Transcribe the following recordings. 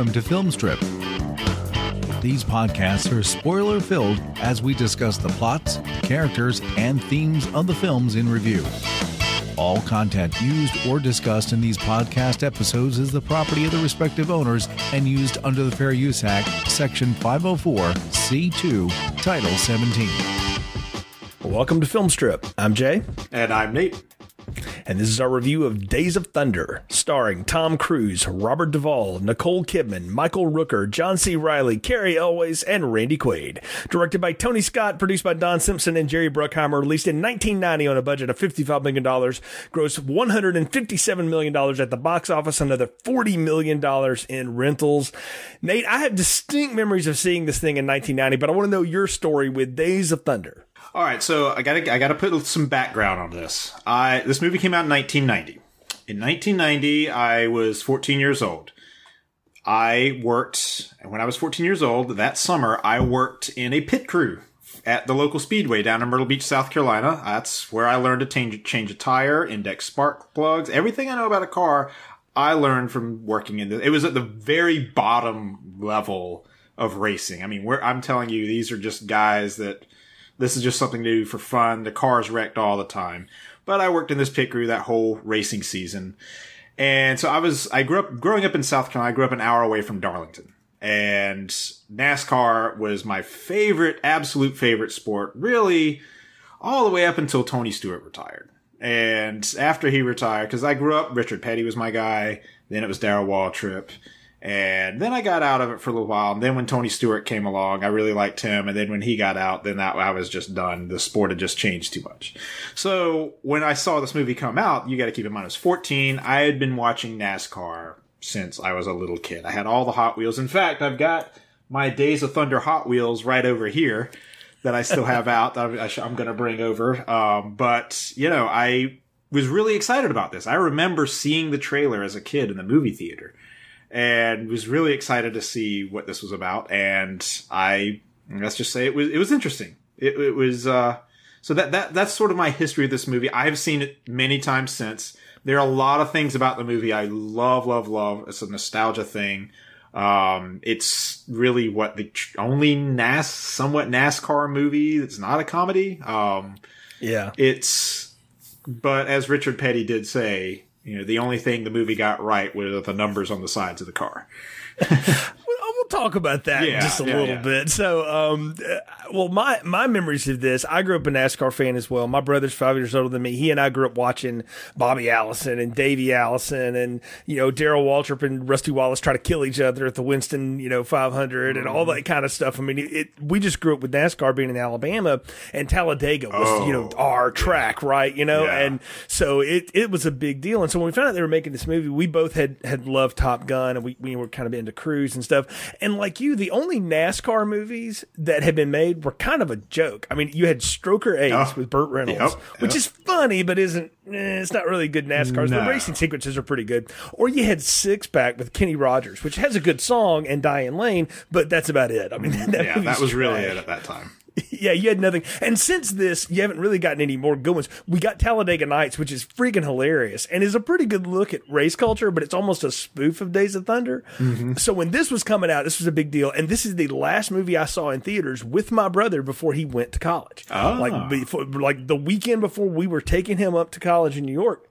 welcome to Filmstrip. These podcasts are spoiler filled as we discuss the plots, characters, and themes of the films in review. All content used or discussed in these podcast episodes is the property of the respective owners and used under the Fair Use Act, Section 504, C2, Title 17. Welcome to Filmstrip. I'm Jay, And I'm Nate. And this is our review of Days of Thunder, starring Tom Cruise, Robert Duvall, Nicole Kidman, Michael Rooker, John C. Reilly, Cary Elwes, and Randy Quaid. Directed by Tony Scott, produced by Don Simpson and Jerry Bruckheimer, released in 1990 on a budget of $55 million, grossed $157 million at the box office, another $40 million in rentals. Nate, I have distinct memories of seeing this thing in 1990, but I want to know your story with Days of Thunder. All right, so I gotta I gotta put some background on this. I this movie came out in 1990. In 1990, I was 14 years old. I worked and when I was 14 years old. That summer, I worked in a pit crew at the local speedway down in Myrtle Beach, South Carolina. That's where I learned to change change a tire, index spark plugs, everything I know about a car. I learned from working in the. It was at the very bottom level of racing. I mean, I'm telling you, these are just guys that this is just something new for fun. The car's wrecked all the time. But I worked in this pit crew that whole racing season. And so I was, I grew up, growing up in South Carolina, I grew up an hour away from Darlington. And NASCAR was my favorite, absolute favorite sport, really, all the way up until Tony Stewart retired. And after he retired, because I grew up, Richard Petty was my guy, then it was Darrell Waltrip. And then I got out of it for a little while. And then when Tony Stewart came along, I really liked him. And then when he got out, then that I was just done. The sport had just changed too much. So when I saw this movie come out, you got to keep in mind I was 14. I had been watching NASCAR since I was a little kid. I had all the Hot Wheels. In fact, I've got my Days of Thunder Hot Wheels right over here that I still have out. that I'm going to bring over. Um, but you know, I was really excited about this. I remember seeing the trailer as a kid in the movie theater and was really excited to see what this was about. And I let's just say it was it was interesting. It, it was uh, so that that that's sort of my history of this movie. I've seen it many times since. There are a lot of things about the movie I love, love, love. It's a nostalgia thing. Um, it's really what the only NAS, somewhat NASCAR movie that's not a comedy. Um, Yeah. it's, but as Richard Petty did say, you know, the only thing the movie got right were the numbers on the sides of the car. Talk about that Yeah, just a yeah, little yeah. bit. So, um, uh, well, my my memories of this, I grew up a NASCAR fan as well. My brother's five years older than me. He and I grew up watching Bobby Allison and Davey Allison and you know Darrell Waltrip and Rusty Wallace try to kill each other at the Winston you know 500 and all Mm-hmm. that kind of stuff. I mean, it, we just grew up with NASCAR being in Alabama and Talladega was you know our track, right? You know, Oh, and so it it was a big deal. And so when we found out they were making this movie, we both had had loved Top Gun, and we we were kind of into Cruise and stuff. And like you, the only NASCAR movies that had been made were kind of a joke. I mean, you had Stroker Ace Oh, with Burt Reynolds, yep, which is funny, but isn't eh, it's not really good NASCAR. The racing sequences are pretty good. Or you had Six Pack with Kenny Rogers, which has a good song and Diane Lane, but that's about it. I mean, that yeah, that was really it at that time. yeah, you had nothing. And since this, you haven't really gotten any more good ones. We got Talladega Nights, which is freaking hilarious and is a pretty good look at race culture, but it's almost a spoof of Days of Thunder. So when this was coming out, this was a big deal. And this is the last movie I saw in theaters with my brother before he went to college. Ah. Like before, like the weekend before we were taking him up to college in New York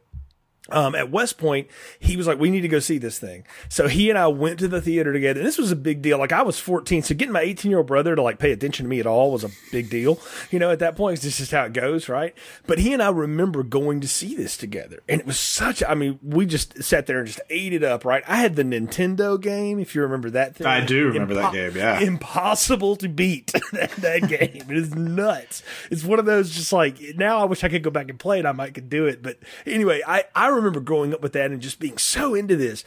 um, at West Point, he was like, "We need to go see this thing." So he and I went to the theater together, and this was a big deal. Like I was 14, so getting my 18 year old brother to like pay attention to me at all was a big deal. You know, at that point, this just just how it goes, right? But he and I remember going to see this together, and it was such. I mean, we just sat there and just ate it up, right? I had the Nintendo game, if you remember that thing. I do remember that game, yeah. impossible to beat that, that game. It is nuts. It's one of those just like now. I wish I could go back and play it. I might could do it, but anyway, I I remember growing up with that and just being so into this.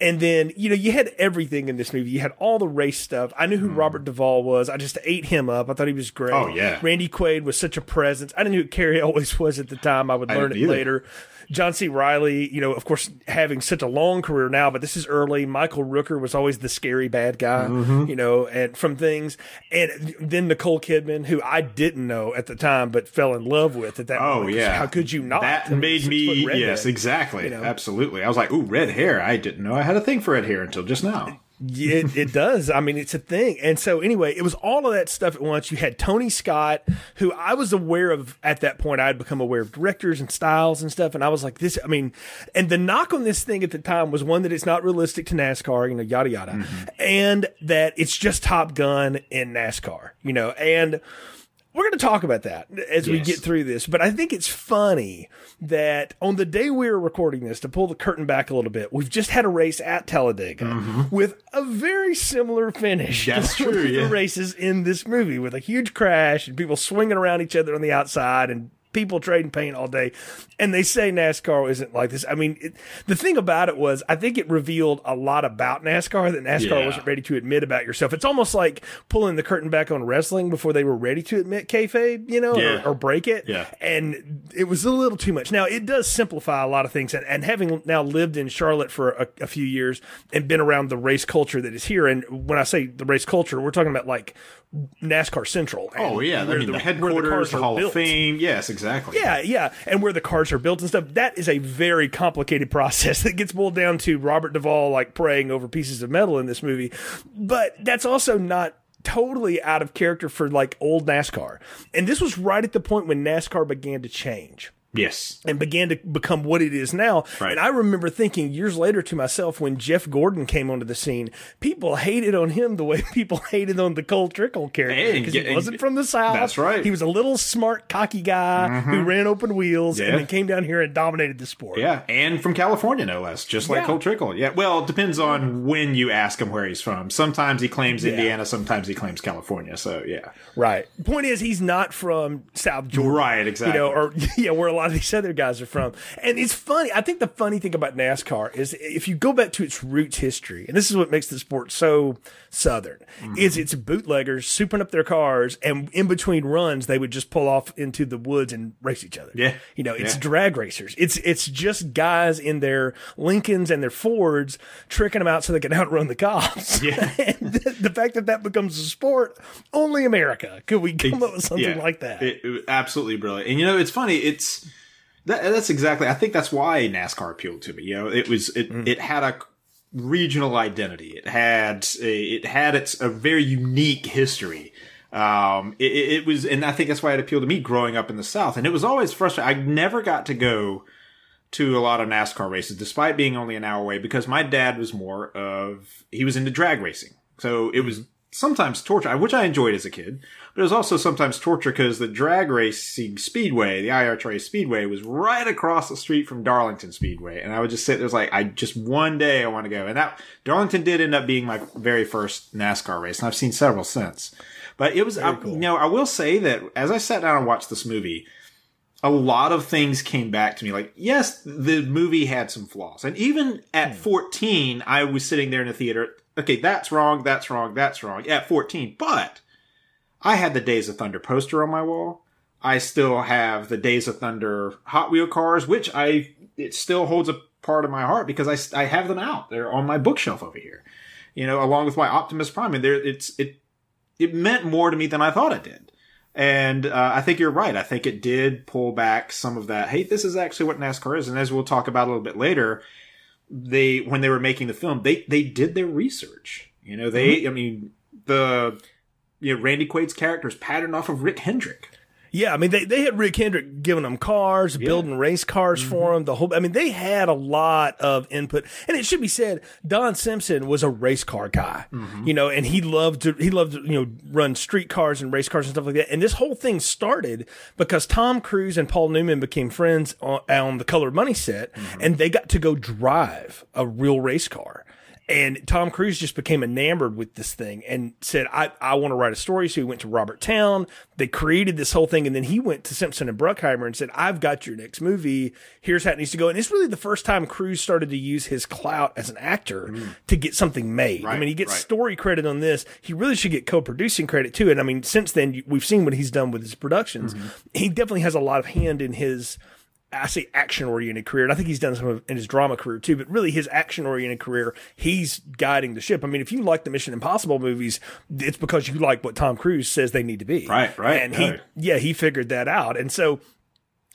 And then, you know, you had everything in this movie. You had all the race stuff. I knew who hmm. Robert Duvall was. I just ate him up. I thought he was great. Oh, yeah. Randy Quaid was such a presence. I didn't know who Cary Elwes was at the time. I would I learn it either. later. John C. Reilly, you know, of course, having such a long career now, but this is early. Michael Rooker was always the scary bad guy, Mm-hmm. you know, and from things. And then Nicole Kidman, who I didn't know at the time, but fell in love with at that Oh moment. yeah, How could you not? That made me yes, exactly, you know? absolutely. I was like, ooh, red hair. I didn't know I had a thing for red hair until just now. Yeah, it, it does. I mean, it's a thing. And so, anyway, it was all of that stuff at once. You had Tony Scott, who I was aware of at that point. I had become aware of directors and styles and stuff. And I was like, this, I mean, and the knock on this thing at the time was one that it's not realistic to NASCAR, you know, yada, yada, mm-hmm. and that it's just Top Gun in NASCAR, you know, and, we're going to talk about that as yes. we get through this, but I think it's funny that on the day we were recording this, to pull the curtain back a little bit, we've just had a race at Talladega mm-hmm. with a very similar finish. That's true. Yeah. The races in this movie with a huge crash and people swinging around each other on the outside and people trading paint all day, and they say NASCAR isn't like this. I mean, it, the thing about it was, I think it revealed a lot about NASCAR that NASCAR yeah. wasn't ready to admit about yourself. It's almost like pulling the curtain back on wrestling before they were ready to admit kayfabe, you know, yeah. or, or, break it. Yeah. And it was a little too much. Now, it does simplify a lot of things, and, and having now lived in Charlotte for a, a few years and been around the race culture that is here, and when I say the race culture, we're talking about like NASCAR Central. Oh yeah, I mean the, the headquarters, the Hall of Fame. Yes, exactly. Yeah, yeah, and where the cars are built and stuff. That is a very complicated process that gets boiled down to Robert Duvall like praying over pieces of metal in this movie. But that's also not totally out of character for like old NASCAR. And this was right at the point when NASCAR began to change. Yes. And began to become what it is now. Right. And I remember thinking years later to myself when Jeff Gordon came onto the scene, people hated on him the way people hated on the Cole Trickle character because he wasn't from the South. That's right. He was a little smart, cocky guy mm-hmm. who ran open wheels yeah. and then came down here and dominated the sport. Yeah. And from California, no less, just like yeah. Cole Trickle. Yeah. Well, it depends on when you ask him where he's from. Sometimes he claims yeah. Indiana, sometimes he claims California. So, yeah. Right. Point is, he's not from South Georgia. Right, exactly. You know, or, yeah, where a lot of these other guys are from. And it's funny. I think the funny thing about NASCAR is if you go back to its roots history, and this is what makes the sport so southern, mm-hmm. is it's bootleggers souping up their cars, and in between runs, they would just pull off into the woods and race each other. Yeah. You know, it's yeah. drag racers. It's, it's just guys in their Lincolns and their Fords tricking them out so they can outrun the cops. Yeah. and the, the, fact that that becomes a sport, only America could we come up with something yeah. like that. It, it, absolutely brilliant. And you know, it's funny. It's, that, that's exactly. I think that's why NASCAR appealed to me. You know, it was it mm. it had a regional identity. It had a, it had its a very unique history. Um, it, it, was, and I think that's why it appealed to me growing up in the South. And it was always frustrating. I never got to go to a lot of NASCAR races, despite being only an hour away, because my dad was more of he was into drag racing. So it was sometimes torture, which I enjoyed as a kid, but it was also sometimes torture because the drag racing speedway, the IRTA speedway, was right across the street from Darlington Speedway, and I would just sit there, was like, I just one day I want to go, and that Darlington did end up being my very first NASCAR race, and I've seen several since. But it was, I, cool. you know, I will say that as I sat down and watched this movie, a lot of things came back to me. Like, yes, the movie had some flaws. And even at hmm. 14, I was sitting there in the theater okay, that's wrong, that's wrong, that's wrong at 14. But I had the Days of Thunder poster on my wall. I still have the Days of Thunder Hot Wheel cars, which I it still holds a part of my heart because I, I have them out. They're on my bookshelf over here. You know, along with my Optimus Prime, and there it's it it meant more to me than I thought it did. And uh, I think you're right. I think it did pull back some of that. Hey, this is actually what NASCAR is, and as we'll talk about a little bit later, they when they were making the film, they they did their research. You know, they mm-hmm. I mean the you know Randy Quaid's character is patterned off of Rick Hendrick. Yeah, I mean they, they had Rick Hendrick giving them cars, yeah. building race cars mm-hmm. for them. The whole I mean they had a lot of input, and it should be said Don Simpson was a race car guy, mm-hmm. you know, and he loved to he loved to you know run street cars and race cars and stuff like that. And this whole thing started because Tom Cruise and Paul Newman became friends on, on the Color Money set, mm-hmm. and they got to go drive a real race car. And Tom Cruise just became enamored with this thing and said, I, I want to write a story. So he went to Robert Towne. They created this whole thing. And then he went to Simpson and Bruckheimer and said, I've got your next movie. Here's how it needs to go. And it's really the first time Cruise started to use his clout as an actor mm. to get something made. Right, I mean, he gets right. story credit on this. He really should get co-producing credit too. And I mean, since then, we've seen what he's done with his productions. Mm-hmm. He definitely has a lot of hand in his, I say action oriented career, and I think he's done some of in his drama career too. But really, his action oriented career, he's guiding the ship. I mean, if you like the Mission Impossible movies, it's because you like what Tom Cruise says they need to be. Right, right. And he, yeah, he figured that out, and so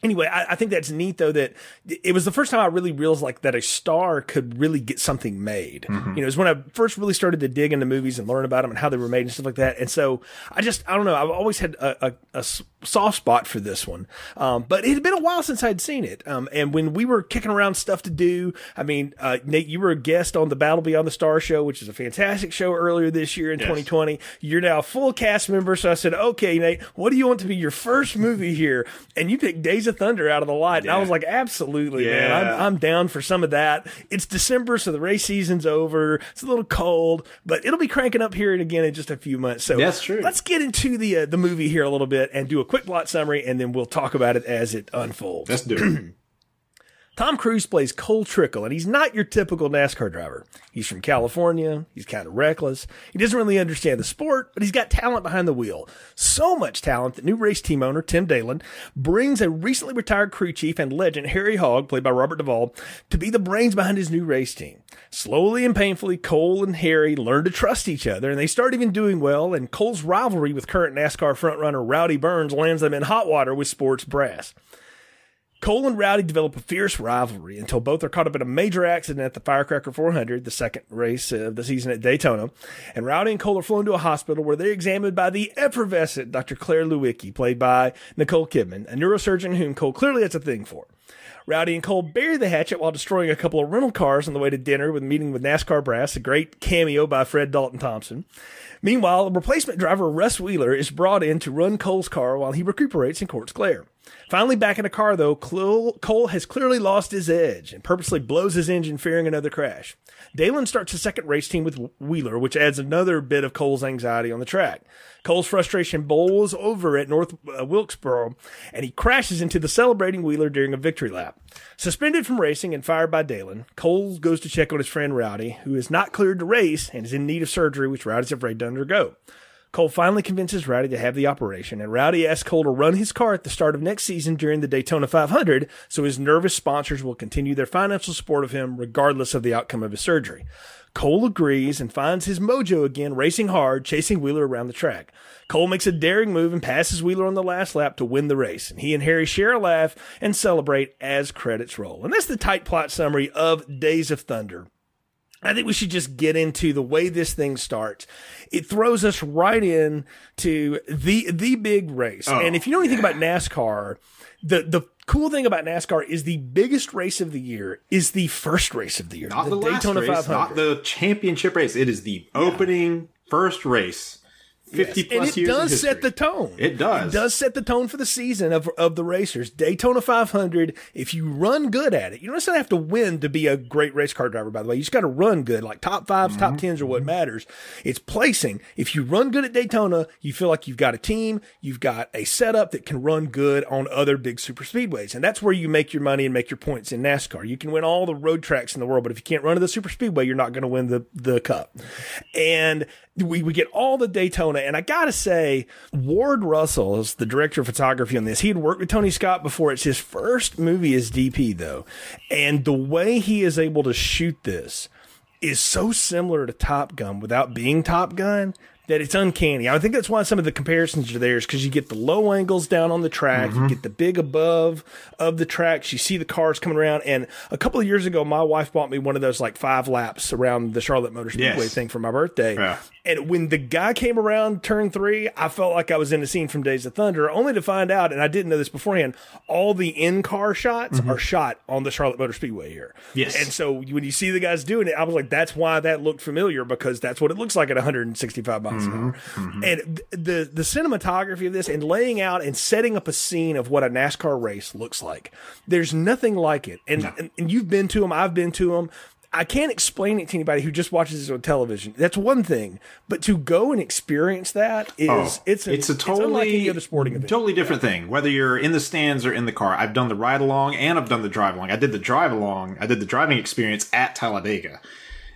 anyway, I, I, think that's neat though that it was the first time I really realized like that a star could really get something made. Mm-hmm. You know, it was when I first really started to dig into movies and learn about them and how they were made and stuff like that. And so I just, I don't know, I've always had a, a, a soft spot for this one. Um, but it had been a while since I'd seen it. Um, and when we were kicking around stuff to do, I mean, uh, Nate, you were a guest on the Battle Beyond the Star show, which is a fantastic show earlier this year in yes. 2020. You're now a full cast member. So I said, okay, Nate, what do you want to be your first movie here? And you picked Days of Thunder out of the lot. And. I was like, absolutely, yeah. man. I'm, I'm down for some of that. It's December, so the race season's over. It's a little cold, but it'll be cranking up here and again in just a few months. So that's true. Let's get into the, uh, the movie here a little bit and do a quick plot summary, and then we'll talk about it as it unfolds. Let's do it. Tom Cruise plays Cole Trickle, and he's not your typical NASCAR driver. He's from California. He's kind of reckless. He doesn't really understand the sport, but he's got talent behind the wheel. So much talent that new race team owner Tim Daland brings a recently retired crew chief and legend Harry Hogg, played by Robert Duvall, to be the brains behind his new race team. Slowly and painfully, Cole and Harry learn to trust each other, and they start even doing well. And Cole's rivalry with current NASCAR frontrunner Rowdy Burns lands them in hot water with sports brass. Cole and Rowdy develop a fierce rivalry until both are caught up in a major accident at the Firecracker 400, the second race of the season at Daytona. And Rowdy and Cole are flown to a hospital where they're examined by the effervescent Dr. Claire Lewicki, played by Nicole Kidman, a neurosurgeon whom Cole clearly has a thing for. Rowdy and Cole bury the hatchet while destroying a couple of rental cars on the way to dinner with meeting with NASCAR brass, a great cameo by Fred Dalton Thompson. Meanwhile, replacement driver Russ Wheeler is brought in to run Cole's car while he recuperates and Courts Claire. Finally back in the car, though, Cole has clearly lost his edge and purposely blows his engine, fearing another crash. Daland starts a second race team with Wheeler, which adds another bit of Cole's anxiety on the track. Cole's frustration bowls over at North uh, Wilkesboro, and he crashes into the celebrating Wheeler during a victory lap. Suspended from racing and fired by Daland, Cole goes to check on his friend Rowdy, who is not cleared to race and is in need of surgery, which Rowdy's afraid to undergo. Cole finally convinces Rowdy to have the operation, and Rowdy asks Cole to run his car at the start of next season during the Daytona 500 so his nervous sponsors will continue their financial support of him regardless of the outcome of his surgery. Cole agrees and finds his mojo again, racing hard, chasing Wheeler around the track. Cole makes a daring move and passes Wheeler on the last lap to win the race. And he and Harry share a laugh and celebrate as credits roll. And that's the tight plot summary of Days of Thunder. I think we should just get into the way this thing starts. It throws us right in to the the big race. Oh, and if you know anything yeah. about NASCAR, the the cool thing about NASCAR is the biggest race of the year is the first race of the year, not the, the Daytona race, 500, not the championship race. It is the opening yeah. first race 50 yes. plus and it does set the tone. It does. It does set the tone for the season of, of the racers. Daytona 500, if you run good at it, you don't necessarily have to win to be a great race car driver, by the way. You just got to run good. Like top 5s mm-hmm. top tens are what matters. It's placing. If you run good at Daytona, you feel like you've got a team, you've got a setup that can run good on other big super speedways. And that's where you make your money and make your points in NASCAR. You can win all the road tracks in the world, but if you can't run to the super speedway, you're not going to win the, the cup. And we, we get all the Daytona. And I got to say, Ward Russell is the director of photography on this. He had worked with Tony Scott before. It's his first movie as DP, though. And the way he is able to shoot this is so similar to Top Gun without being Top Gun that it's uncanny. I think that's why some of the comparisons are there is because you get the low angles down on the track, mm-hmm. you get the big above of the tracks, you see the cars coming around. And a couple of years ago, my wife bought me one of those like five laps around the Charlotte Motor Speedway yes. thing for my birthday. Yeah. And when the guy came around turn three, I felt like I was in a scene from Days of Thunder, only to find out, and I didn't know this beforehand, all the in car shots mm-hmm. are shot on the Charlotte Motor Speedway here. Yes. And so when you see the guys doing it, I was like, that's why that looked familiar because that's what it looks like at 165 miles mm-hmm. an hour. Mm-hmm. And the, the cinematography of this and laying out and setting up a scene of what a NASCAR race looks like, there's nothing like it. And, no. and, and you've been to them, I've been to them. I can't explain it to anybody who just watches this on television. That's one thing, but to go and experience that is oh, it's a, it's a totally it's sporting event. totally different yeah. thing. Whether you're in the stands or in the car, I've done the ride along and I've done the drive along. I did the drive along. I did the driving experience at Talladega,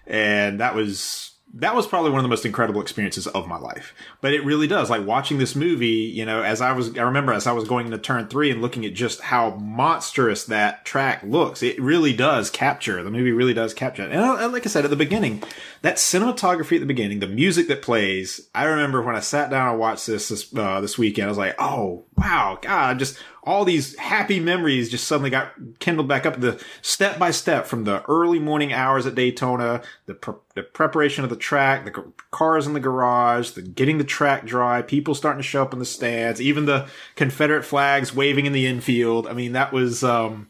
and that was that was probably one of the most incredible experiences of my life. But it really does. Like watching this movie, you know, as I was, I remember as I was going into turn three and looking at just how monstrous that track looks, it really does capture, the movie really does capture. And, and like I said at the beginning, that cinematography at the beginning, the music that plays, I remember when I sat down and watched this this, uh, this weekend, I was like, oh, wow, God, just all these happy memories just suddenly got kindled back up. The step by step from the early morning hours at Daytona, the, the preparation of the track, the cars in the garage, the getting the track dry, people starting to show up in the stands, even the Confederate flags waving in the infield. I mean, that was um,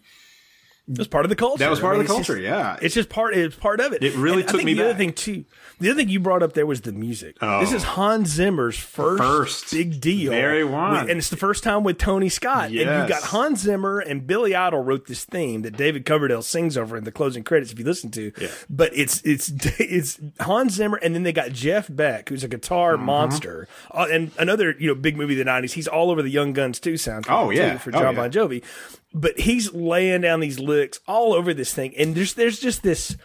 It was part of the culture. that was part I mean, of the culture. just- yeah, It's just part. It's part of it. It really And took me the other thing too. The other thing you brought up there was the music. Oh. This is Hans Zimmer's first, First. big deal. Very one. and it's the first time with Tony Scott. And you Yes. got Hans Zimmer and Billy Idol wrote this theme that David Coverdale sings over in the closing credits. If you listen to, Yeah. but it's it's it's Hans Zimmer, and then they got Jeff Beck, who's a guitar Mm-hmm. monster, uh, and another you know big movie of the '90s. He's all over the Young Guns too soundtrack. Oh, yeah. too, for Oh, John yeah. Bon Jovi. But he's laying down these licks all over this thing, and there's there's just this.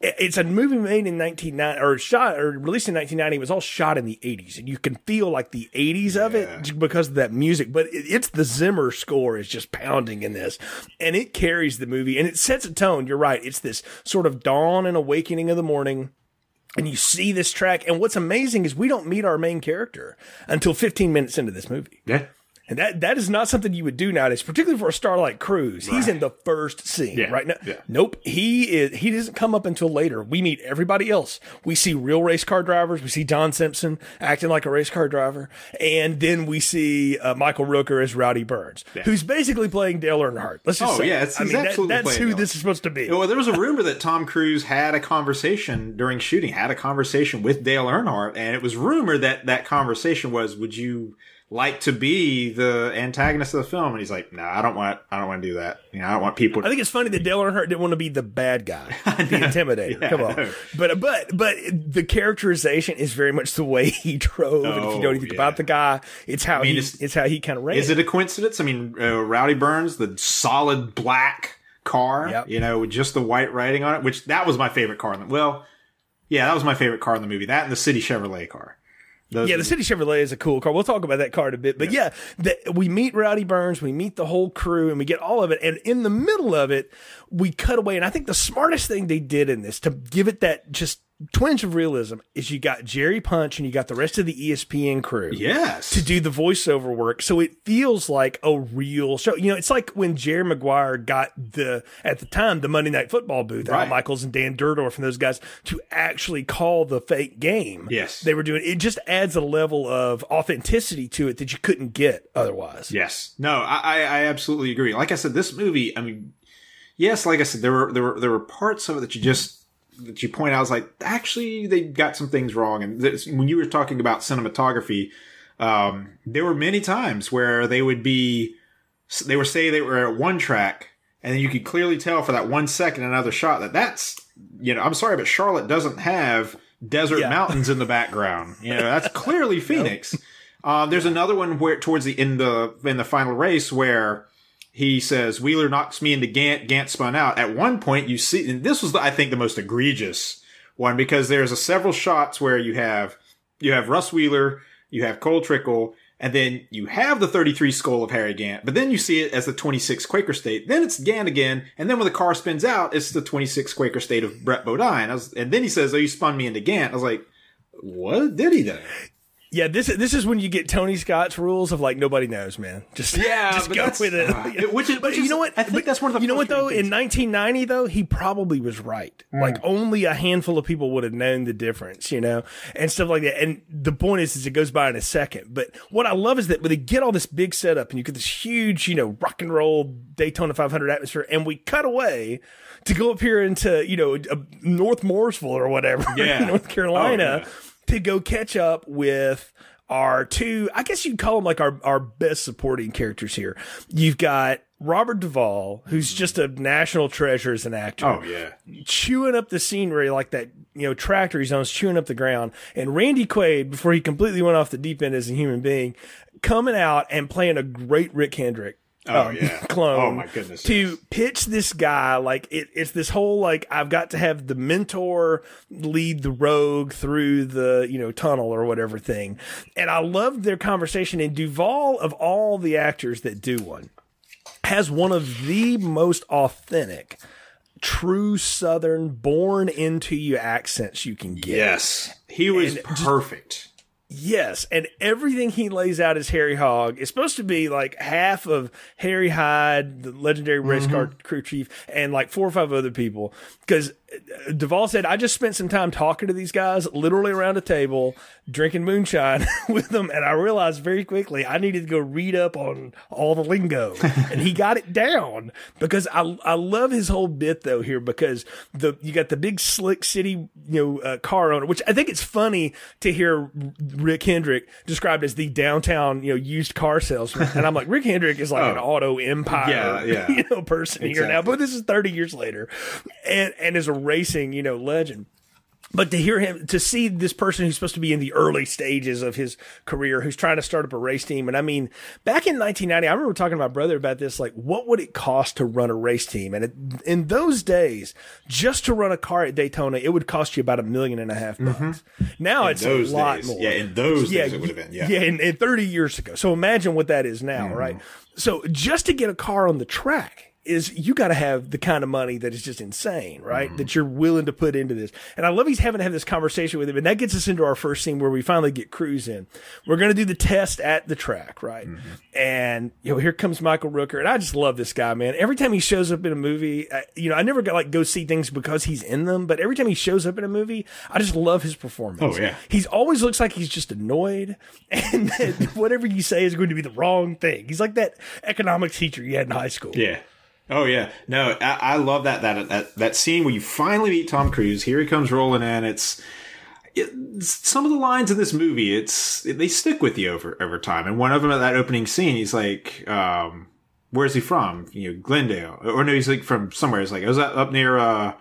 It's a movie made in 1990 or shot or released in 1990. It was all shot in the 80s, and you can feel like the 80s of it because of that music. But it, it's the Zimmer score is just pounding in this, and it carries the movie and it sets a tone. You're right. It's this sort of dawn and awakening of the morning and you see this track. And what's amazing is we don't meet our main character until 15 minutes into this movie. yeah. And that that is not something you would do nowadays, particularly for a star like Cruise. He's in the first scene, Yeah, right now. yeah. Nope, he is. He doesn't come up until later. We meet everybody else. We see real race car drivers. We see Don Simpson acting like a race car driver, and then we see uh, Michael Rooker as Rowdy Burns, who's basically playing Dale Earnhardt. Let's just Oh, say, yeah, it's- I mean, that- that's who Dale. this is supposed to be. Well, there was a rumor that Tom Cruise had a conversation during shooting, had a conversation with Dale Earnhardt, and it was rumored that that conversation was, "Would you like to be the antagonist of the film?" And he's like, "No, I don't want. I don't want to do that. You know, I don't want people." To- I think it's funny that Dale Earnhardt didn't want to be the bad guy, the intimidator. Yeah, Come on, but but but the characterization is very much the way he drove. and if you know Oh, anything yeah. about the guy, it's how mean, he it's- it's, how he kind of ran. Is it a coincidence? I mean, uh, Rowdy Burns, the solid black car, Yep. you know, with just the white writing on it, which that was my favorite car. In the, well, yeah, that was my favorite car in the movie. That and the City Chevrolet car. Those Yeah, the City Chevrolet is a cool car. We'll talk about that car in a bit. But yeah, the, we meet Rowdy Burns, we meet the whole crew, and we get all of it. And in the middle of it, we cut away. And I think the smartest thing they did in this to give it that just twinge of realism is you got Jerry Punch and you got the rest of the ESPN crew. Yes. to do the voiceover work. So it feels like a real show. You know, it's like when Jerry Maguire got the, at the time, the Monday Night Football booth, Al Right. Michaels and Dan Dierdorf and those guys to actually call the fake game. Yes. They were doing it. just adds a level of authenticity to it that you couldn't get otherwise. Yes. No, I, I I absolutely agree. Like I said, this movie, I mean, yes, like I said, there were there were there were parts of it that you just that you point out. I was like, actually, they got some things wrong. And this, when you were talking about cinematography, um, there were many times where they would be, they would say they were at one track, and then you could clearly tell for that one second another shot that that's you know I'm sorry, but Charlotte doesn't have desert Yeah. mountains in the background. You know, that's clearly Phoenix. Um, there's another one where towards the in the in the final race where he says Wheeler knocks me into Gant. Gant spun out. At one point, you see, and this was I think the most egregious one because there's a several shots where you have you have Russ Wheeler, you have Cole Trickle, and then you have the 33 Skoal of Harry Gant. But then you see it as the 26 Quaker State. Then it's Gant again, and then when the car spins out, it's the 26 Quaker State of Brett Bodine. Was, and then he says, "Oh, you spun me into Gant." I was like, "What did he do?" Yeah, this this is when you get Tony Scott's rules of like nobody knows, man. Just Yeah, just go with it. which is- but which you is- know what? I think But that's one of the You know what though? frustrating In 1990 though, he probably was right. Hmm. Like only a handful of people would have known the difference, you know, and stuff like that. And the point is, is it goes by in a second. But what I love is that when they get all this big setup and you get this huge, you know, rock and roll Daytona 500 atmosphere, and we cut away. To go up here into you know North Mooresville or whatever, Yeah. North Carolina, Oh, yeah. To go catch up with our two, I guess you'd call them like our, our best supporting characters here. You've got Robert Duvall, who's mm-hmm. just a national treasure as an actor, Oh yeah, chewing up the scenery like that, you know, tractor he's on, is chewing up the ground. And Randy Quaid, before he completely went off the deep end as a human being, coming out and playing a great Rick Hendrick. Oh, um, yeah. clone. Oh, my goodness, To pitch this guy like it, it's this whole like I've got to have the mentor lead the rogue through the you know tunnel or whatever thing, and I loved their conversation. And Duvall of all the actors that do one has one of the most authentic, true Southern, born into you accents you can get. yes, he was perfect. Yes, and everything he lays out as Harry Hogg is supposed to be like half of Harry Hyde, the legendary race Mm-hmm. car crew chief, and like four or five other people. Because Duvall said, I just spent some time talking to these guys, literally around a table, drinking moonshine with them, and I realized very quickly I needed to go read up on all the lingo, and he got it down. Because I I love his whole bit though here because the you got the big slick city you know uh, car owner, which I think it's funny to hear Rick Hendrick described as the downtown you know used car salesman, and I'm like Rick Hendrick is like an auto empire Yeah, yeah. you know person here now, but this is 30 years later, and and is a racing you know legend. But to hear him, to see this person who's supposed to be in the early stages of his career, who's trying to start up a race team. And I mean, back in 1990, I remember talking to my brother about this, like, what would it cost to run a race team? And it, in those days, just to run a car at Daytona, it would cost you about a million and a half bucks. Now it's those a lot days. more. Yeah, in those days it would have been. Yeah. Yeah, in, in 30 years ago. So imagine what that is now, Mm-hmm. right? So just to get a car on the track is you got to have the kind of money that is just insane, right? Mm-hmm. That you're willing to put into this. And I love he's having to have this conversation with him. And that gets us into our first scene where we finally get Cruise in. We're going to do the test at the track, right? Mm-hmm. And, you know, here comes Michael Rooker. And I just love this guy, man. Every time he shows up in a movie, I, you know, I never got like go see things because he's in them, but every time he shows up in a movie, I just love his performance. Oh, yeah. He's always looks like he's just annoyed and whatever you say is going to be the wrong thing. He's like that economics teacher you had in high school. Yeah. Oh yeah. No, I, I love that, that that that scene where you finally meet Tom Cruise. Here he comes rolling in. It's, it's some of the lines in this movie. It's they stick with you over over time. And one of them at that opening scene, he's like, um, "Where's he from? You know, Glendale, or no, he's like from somewhere. It's like, oh, is that up near uh,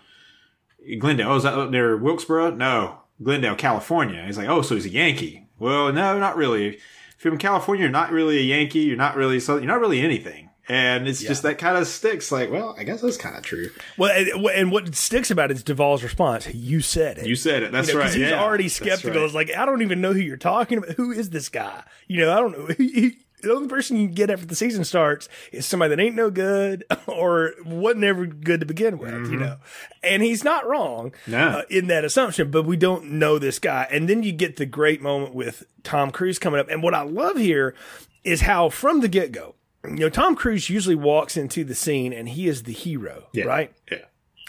Glendale? Oh, is that up near Wilkesboro? No, Glendale, California. He's like, oh, so he's a Yankee. Well, no, not really. If you're from California, you're not really a Yankee. You're not really so. You're not really anything. And it's just that kind of sticks. Like, well, I guess that's kind of true. Well, and, and what sticks about it is Duvall's response. You said it. You said it. That's You know, right. he's yeah, already skeptical. right. It's like, I don't even know who you're talking about. Who is this guy? You know, I don't know. He- the only person you get after the season starts is somebody that ain't no good or wasn't ever good to begin with, you know. And he's not wrong Mm-hmm. Uh, in that assumption, but we don't know this guy. And then you get the great moment with Tom Cruise coming up. And what I love here is how from the get go, you know, Tom Cruise usually walks into the scene and he is the hero, Yeah. right? Yeah.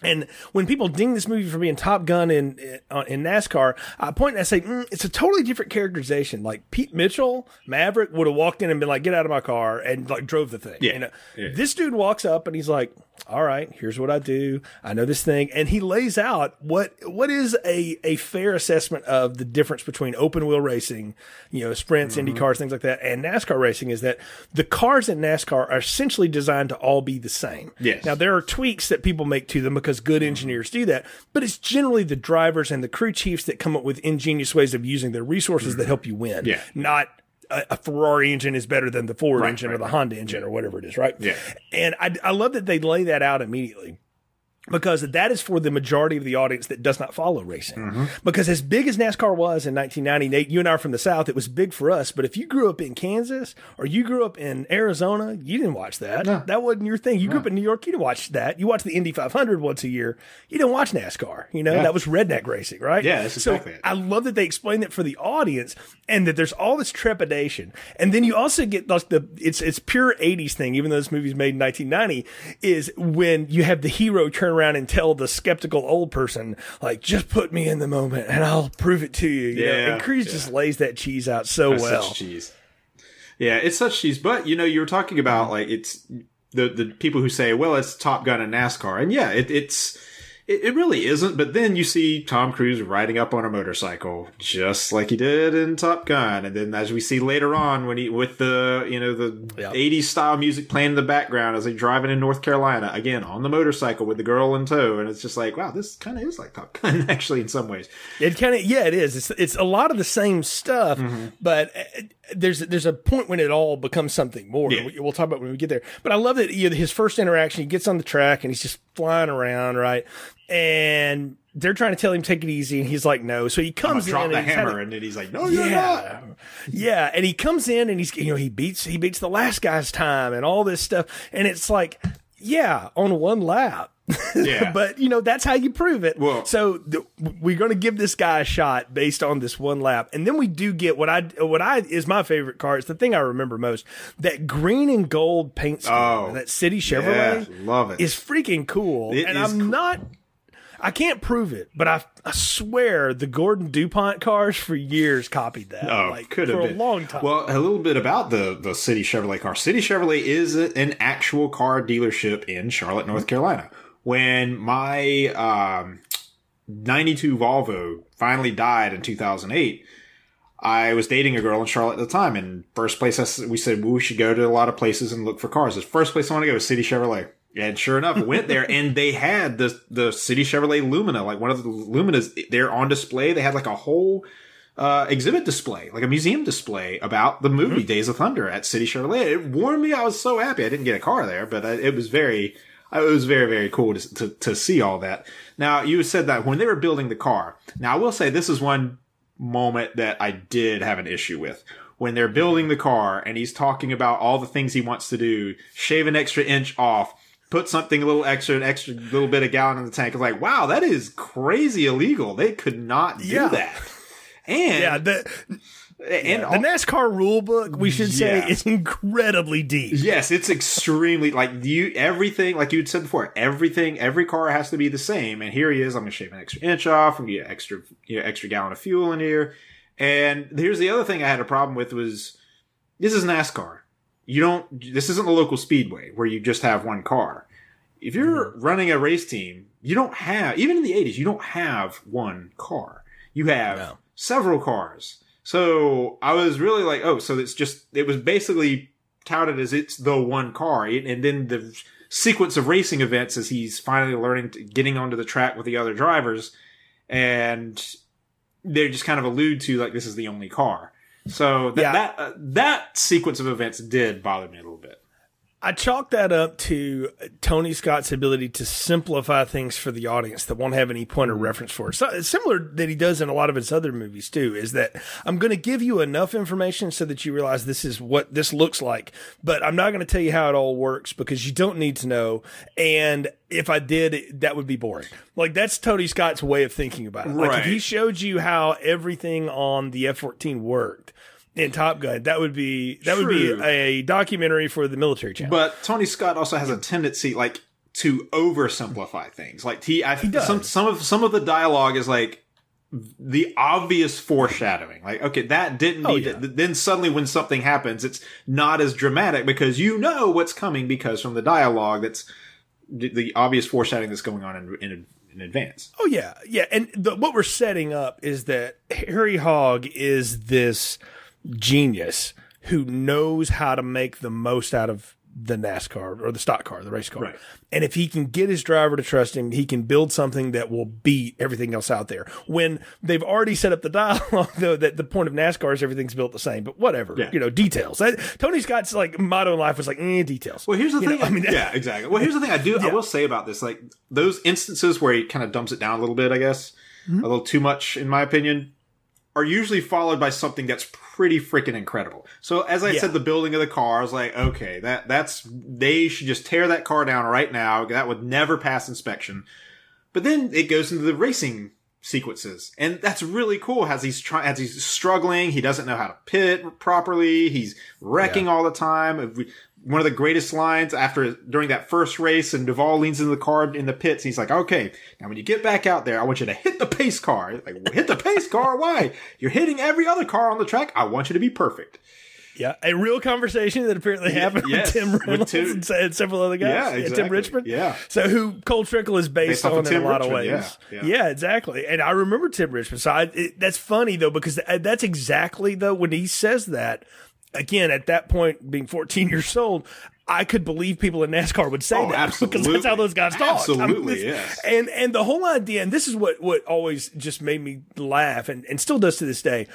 And when people ding this movie for being Top Gun in in, in NASCAR, I point and I say mm, it's a totally different characterization. Like Pete Mitchell, Maverick would have walked in and been like, "Get out of my car," and like drove the thing. Yeah. You know? Yeah. This dude walks up and he's like, "All right, here's what I do. I know this thing," and he lays out what what is a a fair assessment of the difference between open wheel racing, you know, sprints, Indy cars, things like that, and NASCAR racing. Is that the cars in NASCAR are essentially designed to all be the same. Yes. Now there are tweaks that people make to them because good mm-hmm. engineers do that, but it's generally the drivers and the crew chiefs that come up with ingenious ways of using their resources that mm-hmm. help you win. Yeah. Not a, a Ferrari engine is better than the Ford Right, engine or the right. Honda engine or whatever it is, right? Yeah. And I, I love that they lay that out immediately because that is for the majority of the audience that does not follow racing. Mm-hmm. Because as big as NASCAR was in 1998, you and I are from the South, it was big for us. But if you grew up in Kansas or you grew up in Arizona, you didn't watch that. That wasn't your thing. You grew up in New York, you didn't watch that. You watched the Indy 500 once a year. You didn't watch NASCAR. You know, that was redneck racing, right? Yeah, that's so exactly it. I love that they explain that for the audience and that there's all this trepidation. And then you also get like the it's it's pure 80s thing, even though this movie's made in 1990, is when you have the hero turn around and tell the skeptical old person, like, just put me in the moment and I'll prove it to you. you know? Yeah, And Cruise yeah. just lays that cheese out so That's well. such cheese. Yeah, it's such cheese. But you know, you were talking about like it's the the people who say, "Well, it's Top Gun and NASCAR," and yeah, it, it's it, it really isn't. But then you see Tom Cruise riding up on a motorcycle, just like he did in Top Gun, and then as we see later on when he with the you know the Yeah. '80s style music playing in the background as they're driving in North Carolina again on the motorcycle with the girl in tow, and it's just like, wow, this kind of is like Top Gun actually in some ways. It kind of yeah, it is. It's it's a lot of the same stuff, Mm-hmm. but uh, there's there's a point when it all becomes something more. Yeah. We- We'll talk about when we get there. But I love that you know, his first interaction, he gets on the track and he's just flying around, right? And they're trying to tell him take it easy, and he's like, no. So he comes in Drop and the he's hammer, and then he's like, "No, you're not." yeah, yeah, and he comes in and he's you know he beats he beats the last guy's time and all this stuff, and it's like yeah, on one lap Yeah. but you know that's how you prove it. Well- so th- we're going to give this guy a shot based on this one lap, and then we do get what I what I is my favorite car. It's the thing I remember most. That green and gold paint scheme, Oh. that City Chevrolet, Yeah, love it. is freaking cool. It and I'm cool. not. I can't prove it, but I, I swear the Gordon Dupont cars for years copied that. Oh, like, could have for been a long time. Well, a little bit about the the City Chevrolet car. City Chevrolet is an actual car dealership in Charlotte, North Carolina. When my um, '92 Volvo finally died in 2008, I was dating a girl in Charlotte at the time, and first place I we said well, we should go to a lot of places and look for cars. The first place I want to go is City Chevrolet. And sure enough, went there and they had the the City Chevrolet Lumina, like one of the Luminas there on display. They had like a whole uh, exhibit display, like a museum display about the movie Days of Thunder at City Chevrolet. It warmed me. I was so happy. I didn't get a car there, but I, it was very, it was very, very cool to, to, to see all that. Now, you said that when they were building the car. Now, I will say this is one moment that I did have an issue with. When they're building the car and he's talking about all the things he wants to do, shave an extra inch off, put something a little extra, an extra little bit of gallon in the tank. It's like, wow, that is crazy illegal. They could not do Yeah. that. And yeah, the, and the NASCAR rule book, we should say, is incredibly deep. Yes, it's extremely like you everything like you had said before. Everything, every car has to be the same. And here he is. I'm gonna shave an extra inch off. and get extra, you know, extra gallon of fuel in here. And here's the other thing I had a problem with was this is NASCAR. You don't. This isn't a local speedway where you just have one car. If you're mm-hmm. running a race team, you don't have even in the 80s. You don't have one car. You have No. several cars. So I was really like, oh, so it's just it was basically touted as it's the one car, and then the sequence of racing events as he's finally learning, to, getting onto the track with the other drivers, and they just kind of allude to like this is the only car. So th- Yeah. that uh, that sequence of events did bother me a little bit. I chalk that up to Tony Scott's ability to simplify things for the audience that won't have any point of reference for it. So, similar that he does in a lot of his other movies too, is that I'm going to give you enough information so that you realize this is what this looks like, but I'm not going to tell you how it all works because you don't need to know. And if I did, that would be boring. Like that's Tony Scott's way of thinking about it. Like if he showed you how everything on the F-14 worked in Top Gun, that would be, that would be a documentary for the military channel. But Tony Scott also has a tendency like to oversimplify things. Like he, I, does. some some of some of the dialogue is like the obvious foreshadowing. Like, okay, that didn't Oh, need yeah. to- Then suddenly, when something happens, it's not as dramatic because you know what's coming because from the dialogue, that's the, the obvious foreshadowing that's going on in, in, in advance. Oh yeah, yeah. And the, what we're setting up is that Harry Hogg is this genius who knows how to make the most out of the NASCAR or the stock car, the race car. Right. And if he can get his driver to trust him, he can build something that will beat everything else out there. When they've already set up the dialogue, though, that the point of NASCAR is everything's built the same. But whatever, Yeah. you know, details. That, Tony Scott's like motto in life was like, eh, details. Well, here's the You thing. know, I mean, yeah, exactly. Well, here's the thing. I do. I will say about this, like those instances where he kind of dumps it down a little bit. I guess Mm-hmm. a little too much, in my opinion, are usually followed by something that's pretty freaking incredible. So, as I Yeah. said, the building of the car I was like, okay, that that's they should just tear that car down right now. That would never pass inspection. But then it goes into the racing sequences, and that's really cool. As he's trying, as he's struggling, he doesn't know how to pit properly. He's wrecking all the time. One of the greatest lines after during that first race, and Duvall leans into the car in the pits. And he's like, "Okay, now when you get back out there, I want you to hit the pace car. Like, hit the pace car. Why? You're hitting every other car on the track. I want you to be perfect." Yeah, a real conversation that apparently happened yes, with Tim with Tim- and, several other guys. Yeah, exactly. Tim. Richmond. Yeah. So who Cole Trickle is based, Based on in Tim a lot of Richmond, ways. yeah, yeah. exactly. And I remember Tim Richmond. So I, it, that's funny though because th- that's exactly though when he says that. Again, at that point, being 14 years old, I could believe people in NASCAR would say Oh, that because that's how those guys talk. Absolutely, this- yes. And and the whole idea, and this is what what always just made me laugh, and, and still does to this day.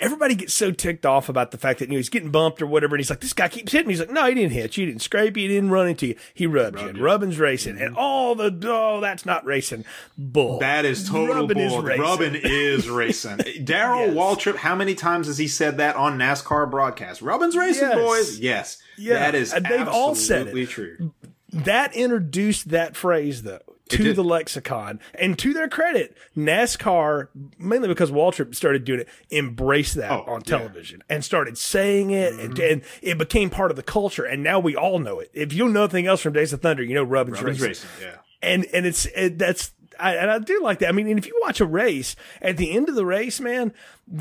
Everybody gets so ticked off about the fact that you know he's getting bumped or whatever, and he's like, "This guy keeps hitting me." He's like, "No, he didn't hit you. He didn't scrape you. He didn't run into you. He rubbed, you. And Rubbin's racing, mm-hmm. and all the oh, that's not racing. Bull. That is total Rubbin is bull. racing. Rubbin is racing. Darrell Yes. Waltrip, how many times has he said that on NASCAR broadcast? Rubbin's racing, Yes. boys. Yes. Yeah. That is they've all said it. true. that introduced that phrase though. to the lexicon. And to their credit, NASCAR, mainly because Waltrip started doing it, embraced that Oh, on yeah. Mm-hmm. television and started saying it, and, and it became part of the culture. And now we all know it. If you know nothing else from Days of Thunder, you know Rubbins, Rubbins Racing. Racing, yeah. And and it's it, that's. I, and I do like that. I mean, and if you watch a race, at the end of the race, man,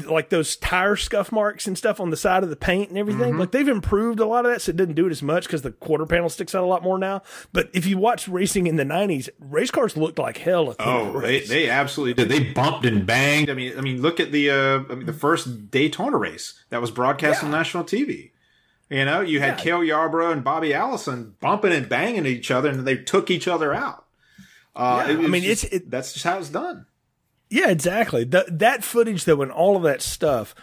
like those tire scuff marks and stuff on the side of the paint and everything, Mm-hmm. like they've improved a lot of that, so it didn't do it as much because the quarter panel sticks out a lot more now. But if you watch racing in the '90s, race cars looked like hell. At the Oh, the they, they absolutely did. They bumped and banged. I mean, I mean, look at the uh, I mean, the first Daytona race that was broadcast on national TV. You know, you had Yeah. Cale Yarborough and Bobby Allison bumping and banging at each other, and they took each other out. Uh, Yeah, it I mean, just- it's- it- that's just how it's done. Yeah, exactly. That footage though, and all of that stuff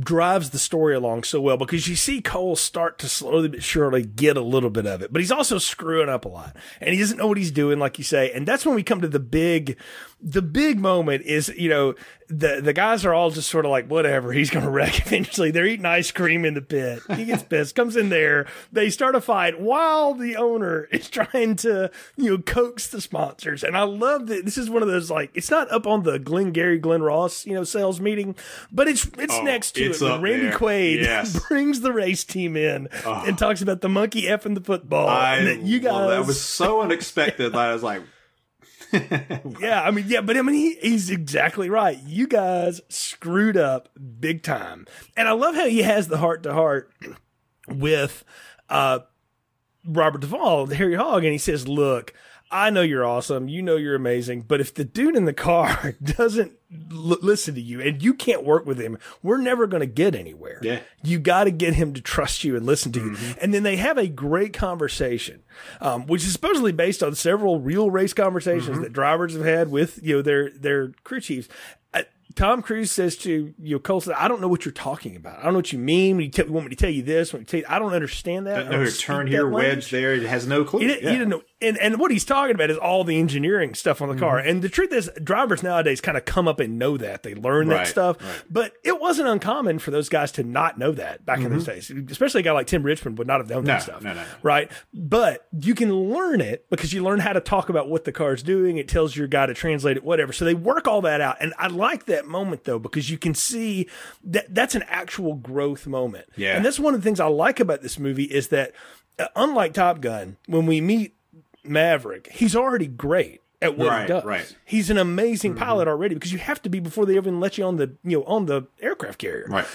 drives the story along so well because you see Cole start to slowly but surely get a little bit of it, but he's also screwing up a lot, and he doesn't know what he's doing, like you say. And that's when we come to the big, the big moment is you know the the guys are all just sort of like whatever, he's going to wreck eventually. They're eating ice cream in the pit. He gets pissed, comes in there, they start a fight while the owner is trying to you know coax the sponsors, and I love that this is one of those like it's not up on the Glengarry Glen Ross you know sales meeting, but it's it's Oh, next to it's it. When Randy there. Quaid Yes. brings the race team in and talks about the monkey f effing the football. I and that you guys, well, that was so unexpected. that I was like, yeah, I mean, yeah, but I mean, he, he's exactly right. You guys screwed up big time, and I love how he has the heart to heart with uh, Robert Duvall, Harry Hogg, and he says, "Look, I know you're awesome. You know you're amazing, but if the dude in the car doesn't l- listen to you and you can't work with him, we're never going to get anywhere. Yeah. You got to get him to trust you and listen to you. And then they have a great conversation, um, which is supposedly based on several real race conversations that drivers have had with you know their their crew chiefs. Uh, Tom Cruise says to you know, Cole, says, "I don't know what you're talking about. I don't know what you mean. When you, tell, you want me to tell you this? You tell you, I don't understand that. I don't here, speak turn here, wedge there. It has no clue. He, didn't, Yeah. he didn't know. And, and what he's talking about is all the engineering stuff on the car. Mm-hmm. And the truth is, drivers nowadays kind of come up and know that. They learn that stuff. right. But it wasn't uncommon for those guys to not know that back in those days. Especially a guy like Tim Richmond would not have known Mm-hmm. No, that stuff. no, no, no. Right? But you can learn it because you learn how to talk about what the car's doing. It tells your guy to translate it, whatever. So they work all that out. And I like that moment, though, because you can see that that's an actual growth moment. Yeah. And that's one of the things I like about this movie is that, uh, unlike Top Gun, when we meet Maverick, he's already great at what Right, he does. right. He's an amazing mm-hmm. pilot already because you have to be before they even let you on the you know on the aircraft carrier. Right.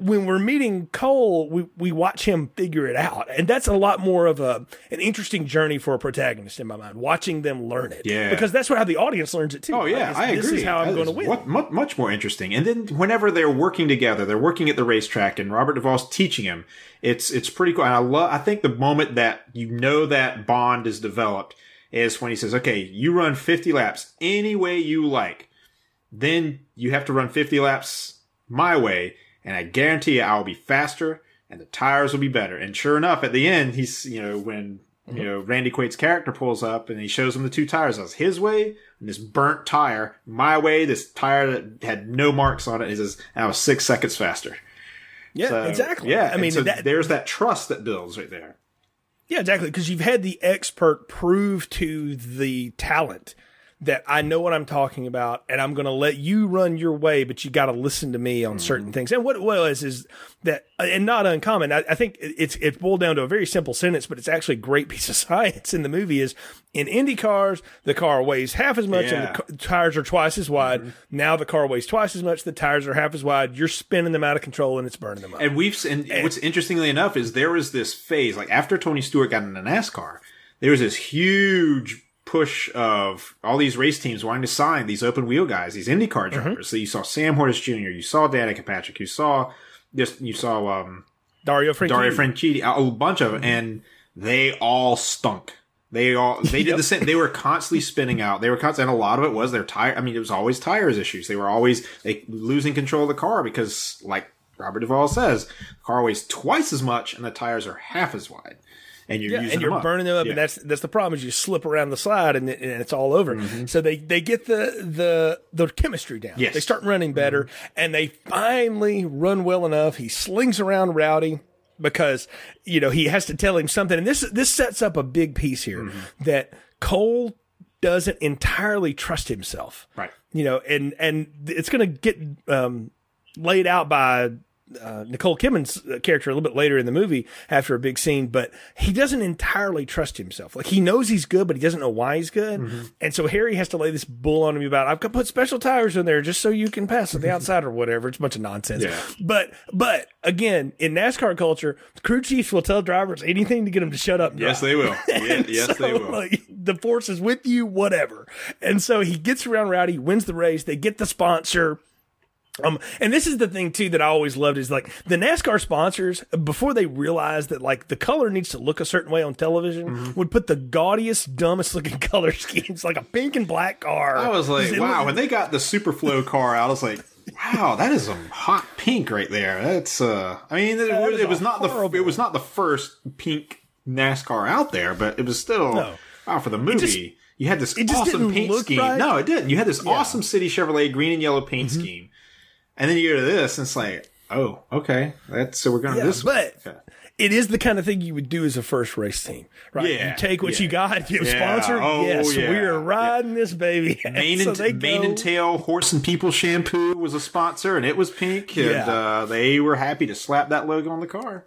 When we're meeting Cole, we, we watch him figure it out, and that's a lot more of a an interesting journey for a protagonist in my mind. Watching them learn it, Yeah. because that's what how the audience learns it too. Oh yeah, Is I agree. This is how I'm That going to win. What, mu- much more interesting. And then whenever they're working together, they're working at the racetrack, and Robert Duvall's teaching him. It's it's pretty cool. And I love. I think the moment that you know that bond is developed is when he says, "Okay, you run 50 laps any way you like. Then you have to run 50 laps my way, and I guarantee you, I'll be faster." And the tires will be better. And sure enough, at the end, he's, you know, when you mm-hmm. know, Randy Quaid's character pulls up and he shows him the two tires. That's his way and this burnt tire. My way, this tire that had no marks on it. He says, I was six seconds faster. yeah, So, exactly. Yeah. I mean, so that, there's that trust that builds right there. Yeah, exactly. Because you've had the expert prove to the talent that I know what I'm talking about, and I'm going to let you run your way, but you got to listen to me on mm-hmm. certain things. And what it was is that, and not uncommon. I, I think it's it's boiled down to a very simple sentence, but it's actually a great piece of science in the movie. Is in Indy cars, the car weighs half as much, and the tires are twice as wide. Mm-hmm. Now the car weighs twice as much, the tires are half as wide. You're spinning them out of control, and it's burning them up. And we've and what's interestingly enough is there was this phase like after Tony Stewart got in into NASCAR, there was this huge push of all these race teams wanting to sign these open wheel guys, these IndyCar drivers. So you saw Sam Hornish Jr., you saw Danica Patrick, you saw this, you saw um, Dario Franchitti. Dario Franchitti, a bunch of them, and they all stunk. They all they did the same. They were constantly spinning out. They were constantly, and a lot of it was their tire. I mean, it was always tires issues. They were always they losing control of the car because, like Robert Duvall says, the car weighs twice as much and the tires are half as wide, and you're Yeah, using and you're them up. burning them up, Yeah. and that's that's the problem is you slip around the slide and, and it's all over. Mm-hmm. So they they get the the the chemistry down. Yes. Mm-hmm. They start running better, and they finally run well enough. He slings around Rowdy because you know he has to tell him something, and this this sets up a big piece here Mm-hmm. that Cole doesn't entirely trust himself. Right. You know, and and it's going to get um, laid out by uh, Nicole Kidman's uh, character a little bit later in the movie after a big scene, but he doesn't entirely trust himself. Like he knows he's good, but he doesn't know why he's good. Mm-hmm. And so Harry has to lay this bull on him about, I've got to put special tires in there just so you can pass on the outside or whatever. It's a bunch of nonsense. Yeah. But, but again, in NASCAR culture, crew chiefs will tell drivers anything to get them to shut up. Yes, they will. Yeah, yes, they will. like, the force is with you, whatever. And so he gets around Rowdy, wins the race. They get the sponsor. Um, and this is the thing too that I always loved is like the NASCAR sponsors before they realized that like the color needs to look a certain way on television Mm-hmm. would put the gaudiest, dumbest looking color schemes like a pink and black car. I was like, It wow. was- When they got the Superflo car out, I was like, wow, that is some hot pink right there. That's uh, I mean, it, is it was a not the it was not the first pink NASCAR out there, but it was still No. wow for the movie. just- you had this it awesome paint scheme. right. No, it didn't. You had this awesome City Chevrolet green and yellow paint Mm-hmm. scheme, and then you go to this, and it's like, oh, okay, that's so we're going Yeah, this. but Okay. it is the kind of thing you would do as a first race team, right? Yeah, you take what yeah. you got, you Yeah, sponsor. oh, yes, yeah, we are riding this baby. Mane so and, they Mane and Tail Horse and People shampoo was a sponsor, and it was pink, and Yeah. uh, they were happy to slap that logo on the car.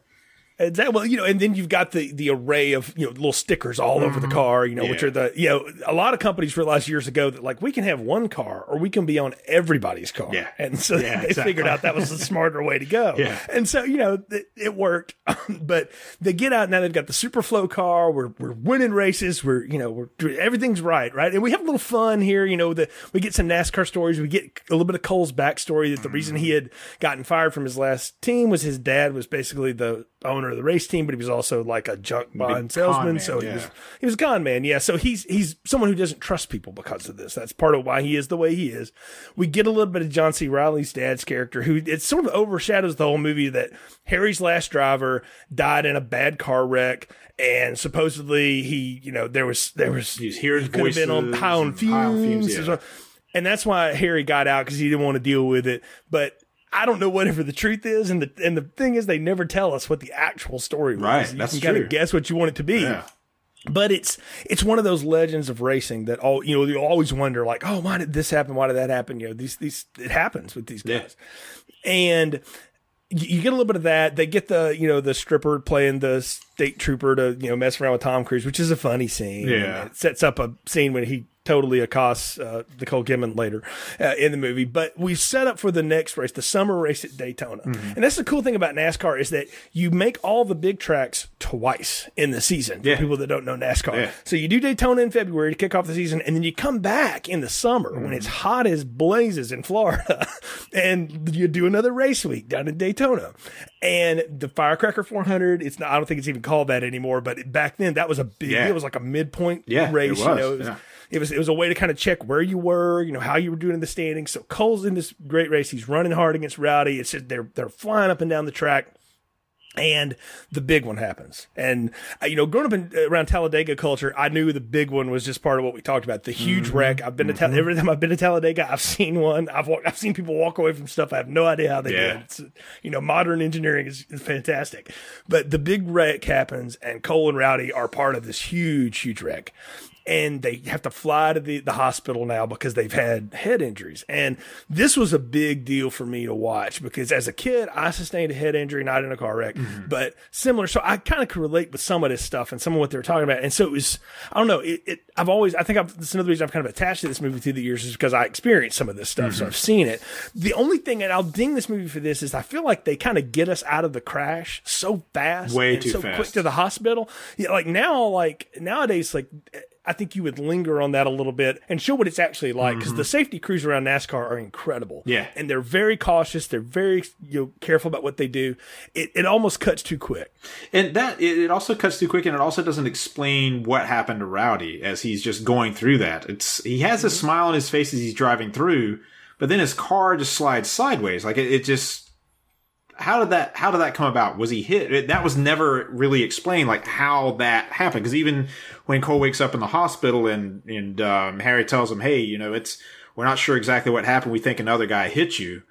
Exactly. Well, you know, and then you've got the the array of you know little stickers all over the mm-hmm. car. You know, which are the you know a lot of companies realized years ago that like we can have one car or we can be on everybody's car. Yeah. and so Yeah, they exactly. figured out that was the smarter way to go. Yeah. and so you know it, it worked. but they get out now. They've got the Superflo car. We're we're winning races. We're you know we're everything's right, right, and we have a little fun here. You know, the we get some NASCAR stories. We get a little bit of Cole's backstory that the reason he mm-hmm. had gotten fired from his last team was his dad was basically the owner of the race team, but he was also like a junk bond salesman. man, so he yeah. was he was a con man, yeah. So he's he's someone who doesn't trust people because of this. That's part of why he is the way he is. We get a little bit of John C. Reilly's dad's character, who it sort of overshadows the whole movie. That Harry's last driver died in a bad car wreck. And supposedly he, you know, there was there was He's hearing he could have been on voices on and fumes, fumes, yeah. and that's why Harry got out because he didn't want to deal with it. But I don't know whatever the truth is, and the and the thing is, they never tell us what the actual story was. Right, you that's can kind of guess what you want it to be. Yeah. But it's it's one of those legends of racing that all you know you always wonder like oh why did this happen why did that happen you know these these it happens with these Yeah. guys and you you get a little bit of that they get the you know the stripper playing the state trooper to you know mess around with Tom Cruise which is a funny scene Yeah. And it sets up a scene when he totally accosts uh, Nicole Kidman later uh, in the movie but we set up for the next race the summer race at Daytona Mm-hmm. and that's the cool thing about NASCAR is that you make all the big tracks twice in the season Yeah. for people that don't know NASCAR Yeah. so you do Daytona in February to kick off the season, and then you come back in the summer when it's hot as blazes in Florida, and you do another race week down in Daytona. And the Firecracker 400, it's not, I don't think it's even called that anymore, but back then that was a big, Yeah. it was like a midpoint race. you know, it was, yeah. It was it was a way to kind of check where you were, you know, how you were doing in the standings. So Cole's in this great race. He's running hard against Rowdy. It's just they're they're flying up and down the track and the big one happens. And uh, you know, growing up in, around Talladega culture, I knew the big one was just part of what we talked about. The huge Mm-hmm. wreck. I've been to Tal- every time I've been to Talladega, I've seen one. I've walked, I've seen people walk away from stuff. I have no idea how they Yeah. did. it. It's you know, modern engineering is, is fantastic. But the big wreck happens, and Cole and Rowdy are part of this huge, huge wreck. And they have to fly to the, the hospital now because they've had head injuries. And this was a big deal for me to watch because as a kid, I sustained a head injury, not in a car wreck, mm-hmm. but similar. So I kind of could relate with some of this stuff and some of what they were talking about. And so it was, I don't know, it, it I've always, I think I've, that's another reason I've kind of attached to this movie through the years is because I experienced some of this stuff. So mm-hmm. I've seen it. The only thing, and I'll ding this movie for this, is I feel like they kind of get us out of the crash so fast. Way too so quick fast. to the hospital. Yeah, like now, like nowadays, like I think you would linger on that a little bit and show what it's actually like because the safety crews around NASCAR are incredible. Mm-hmm. Yeah. and they're very cautious. They're very you know careful about what they do. It it almost cuts too quick. And that it, it also cuts too quick, and it also doesn't explain what happened to Rowdy as he's just going through that. It's he has a Mm-hmm. smile on his face as he's driving through, but then his car just slides sideways. Like it, it just how did that how did that come about? Was he hit? It, that was never really explained, like how that happened. Because even when Cole wakes up in the hospital and and um, Harry tells him, "Hey, you know, it's we're not sure exactly what happened. We think another guy hit you."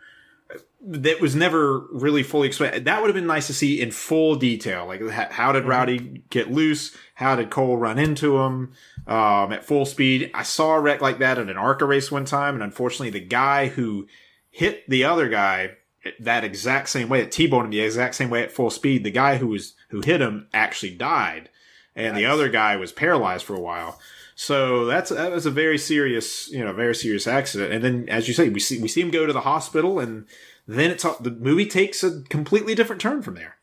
that was never really fully explained. That would have been nice to see in full detail. Like, how did Rowdy get loose? How did Cole run into him um, at full speed? I saw a wreck like that at an ARCA race one time, and unfortunately, the guy who hit the other guy that exact same way, at T-boned him the exact same way at full speed, the guy who was who hit him actually died, and nice. the other guy was paralyzed for a while. So that's that was a very serious, you know, very serious accident. And then, as you say, we see we see him go to the hospital and then it's the movie takes a completely different turn from there.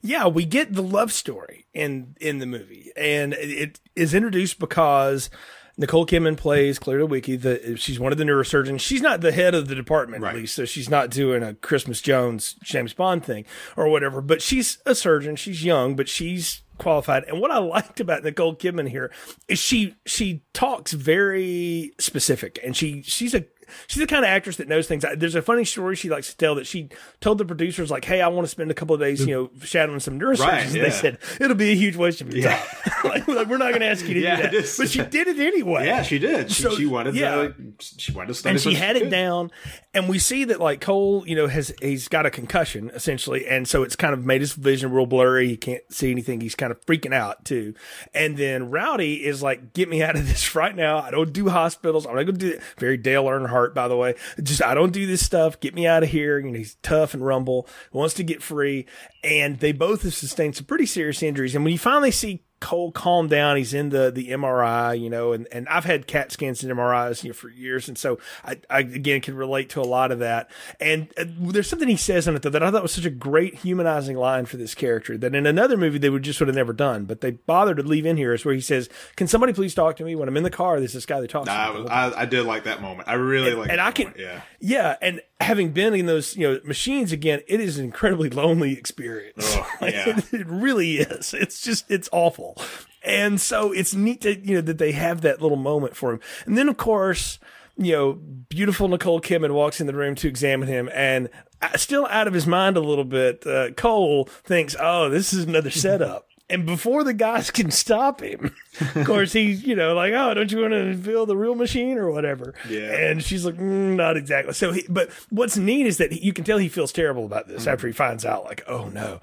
Yeah, we get the love story in in the movie, and it is introduced because Nicole Kidman plays Claire Lewicki. The she's one of the neurosurgeons. She's not the head of the department, right. at least, so she's not doing a Christmas Jones James Bond thing or whatever. But she's a surgeon. She's young, but she's qualified. And what I liked about Nicole Kidman here is she she talks very specific, and she she's a she's the kind of actress that knows things. There's a funny story she likes to tell that she told the producers like, "Hey, I want to spend a couple of days, you know, shadowing some neurosurgeons." Right, yeah. They said it'll be a huge waste of your yeah. time. like, like, we're not going to ask you to yeah, do that, just, but she did it anyway. Yeah, she did. She, so, she wanted yeah. to. She wanted to study, and she had it down. And we see that like Cole, you know, has he's got a concussion essentially, and so it's kind of made his vision real blurry. He can't see anything. He's kind of freaking out too. And then Rowdy is like, "Get me out of this right now. I don't do hospitals. I'm not going to do it." Very Dale Earnhardt, by the way just I don't do this stuff. Get me out of here. You know, he's tough and rumble, wants to get free. And they both have sustained some pretty serious injuries. And when you finally see Cole calm down. He's in the the MRI, you know, and, and I've had CAT scans and MRIs you know, for years, and so I, I again can relate to a lot of that. And uh, there's something he says in it though that I thought was such a great humanizing line for this character that in another movie they would just would have never done, but they bothered to leave in here is where he says, "Can somebody please talk to me when I'm in the car?" There's this guy that talks. Nah, to me. I, I, did like that moment. I really like. And I can, moment. yeah, yeah, and having been in those you know machines again, it is an incredibly lonely experience. Oh, yeah. it, it really is. It's just it's awful. And so it's neat to, you know, that they have that little moment for him. And then, of course, you know, beautiful Nicole Kidman walks in the room to examine him, and uh, still out of his mind a little bit, uh, Cole thinks, "Oh, this is another setup." And before the guys can stop him, of course he's you know like, "Oh, don't you want to feel the real machine or whatever?" Yeah. And she's like, mm, "Not exactly." So, he, but what's neat is that you can tell he feels terrible about this mm. after he finds out, like, "Oh no."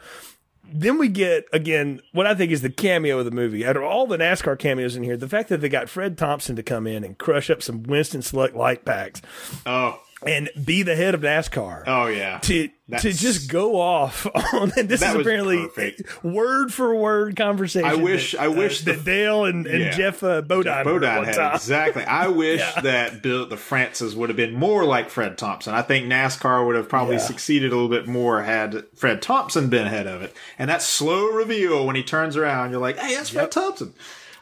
then we get again what I think is the cameo of the movie. Out of all the NASCAR cameos in here, the fact that they got Fred Thompson to come in and crush up some Winston Select light packs. Oh, and be the head of NASCAR. Oh yeah. To That's, to just go off on and this is apparently perfect. word for word conversation. I wish that, I wish uh, that Dale and, and yeah. Geoff uh, Bodine, Geoff Bodine had time. exactly. I wish yeah. that Bill the Francis would have been more like Fred Thompson. I think NASCAR would have probably yeah. succeeded a little bit more had Fred Thompson been ahead of it. And that slow reveal when he turns around, you're like, "Hey, that's Fred Thompson."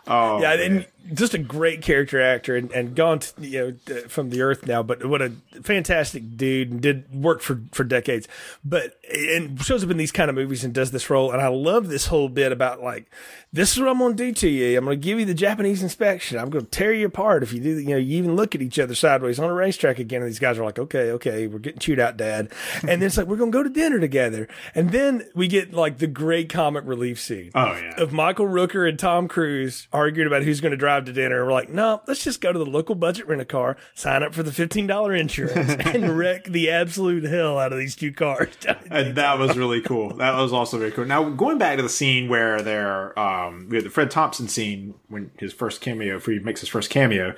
Oh, yeah, man. and just a great character actor and, and gone to, you know from the earth now, but what a fantastic dude and did work for for decades. But and shows up in these kind of movies and does this role, and I love this whole bit about like this is what I'm to do to you. I'm going to give you the Japanese inspection. I'm going to tear you apart if you do. You know, you even look at each other sideways on a racetrack again, and these guys are like, okay, okay, we're getting chewed out, Dad. And then it's like we're going to go to dinner together, and then we get like the great comic relief scene. Oh yeah, of Michael Rooker and Tom Cruise arguing about who's going to drive drive to dinner. We're like, no, let's just go to the local budget rent a car, sign up for the fifteen dollar insurance, and wreck the absolute hell out of these two cars. and that was really cool. That was also very cool. Now going back to the scene where they're um, we have the Fred Thompson scene when his first cameo, he makes his first cameo,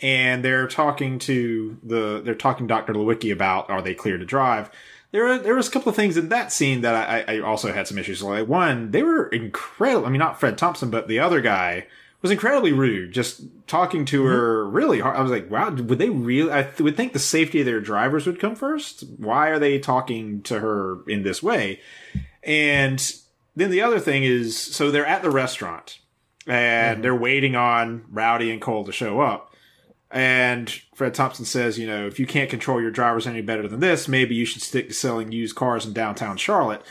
and they're talking to the they're talking to Doctor Lewicki about are they clear to drive there were, there was a couple of things in that scene that I, I also had some issues. Like one, they were incredible. I mean, not Fred Thompson, but the other guy was incredibly rude. Just talking to her mm-hmm. really hard. I was like, wow, would they really? I th- would think the safety of their drivers would come first. Why are they talking to her in this way? And then the other thing is, so they're at the restaurant and mm-hmm. they're waiting on Rowdy and Cole to show up. And Fred Thompson says, you know, if you can't control your drivers any better than this, maybe you should stick to selling used cars in downtown Charlotte.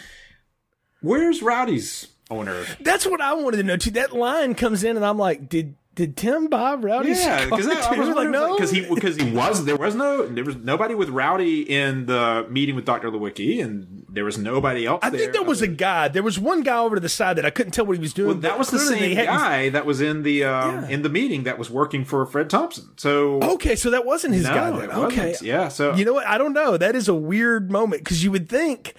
Where's Rowdy's owner. That's what I wanted to know too. That line comes in, and I'm like, did did Tim buy Rowdy's Yeah, because I, I was like, no, because he because he was there was no there was nobody with Rowdy in the meeting with Doctor Lewicki, and there was nobody else. I there. think there was a guy. There was one guy over to the side that I couldn't tell what he was doing. Well, that was the same guy that was in the um, Yeah. in the meeting that was working for Fred Thompson. So Okay, so that wasn't his no, guy. Then. Okay, wasn't. Yeah. So you know what? I don't know. That is a weird moment because you would think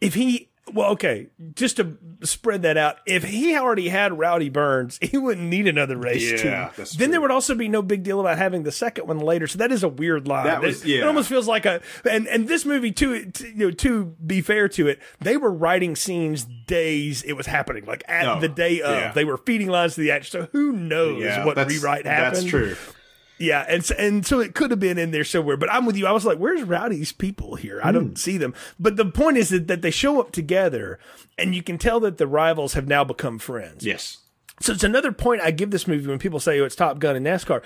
if he, well, okay, just to spread that out, if he already had Rowdy Burns, he wouldn't need another race Yeah, team. Then there would also be no big deal about having the second one later. So that is a weird line. That was- it, it almost feels like a and and this movie too. t- You know, to be fair to it, they were writing scenes days it was happening, like at Oh, the day of. yeah. They were feeding lines to the action. So who knows yeah, what rewrite happened? That's true. Yeah, and so, and so it could have been in there somewhere, but I'm with you. I was like, "Where's Rowdy's people here? I don't hmm. see them." But the point is that, that they show up together, and you can tell that the rivals have now become friends. Yes. So it's another point I give this movie when people say, "Oh, it's Top Gun and NASCAR."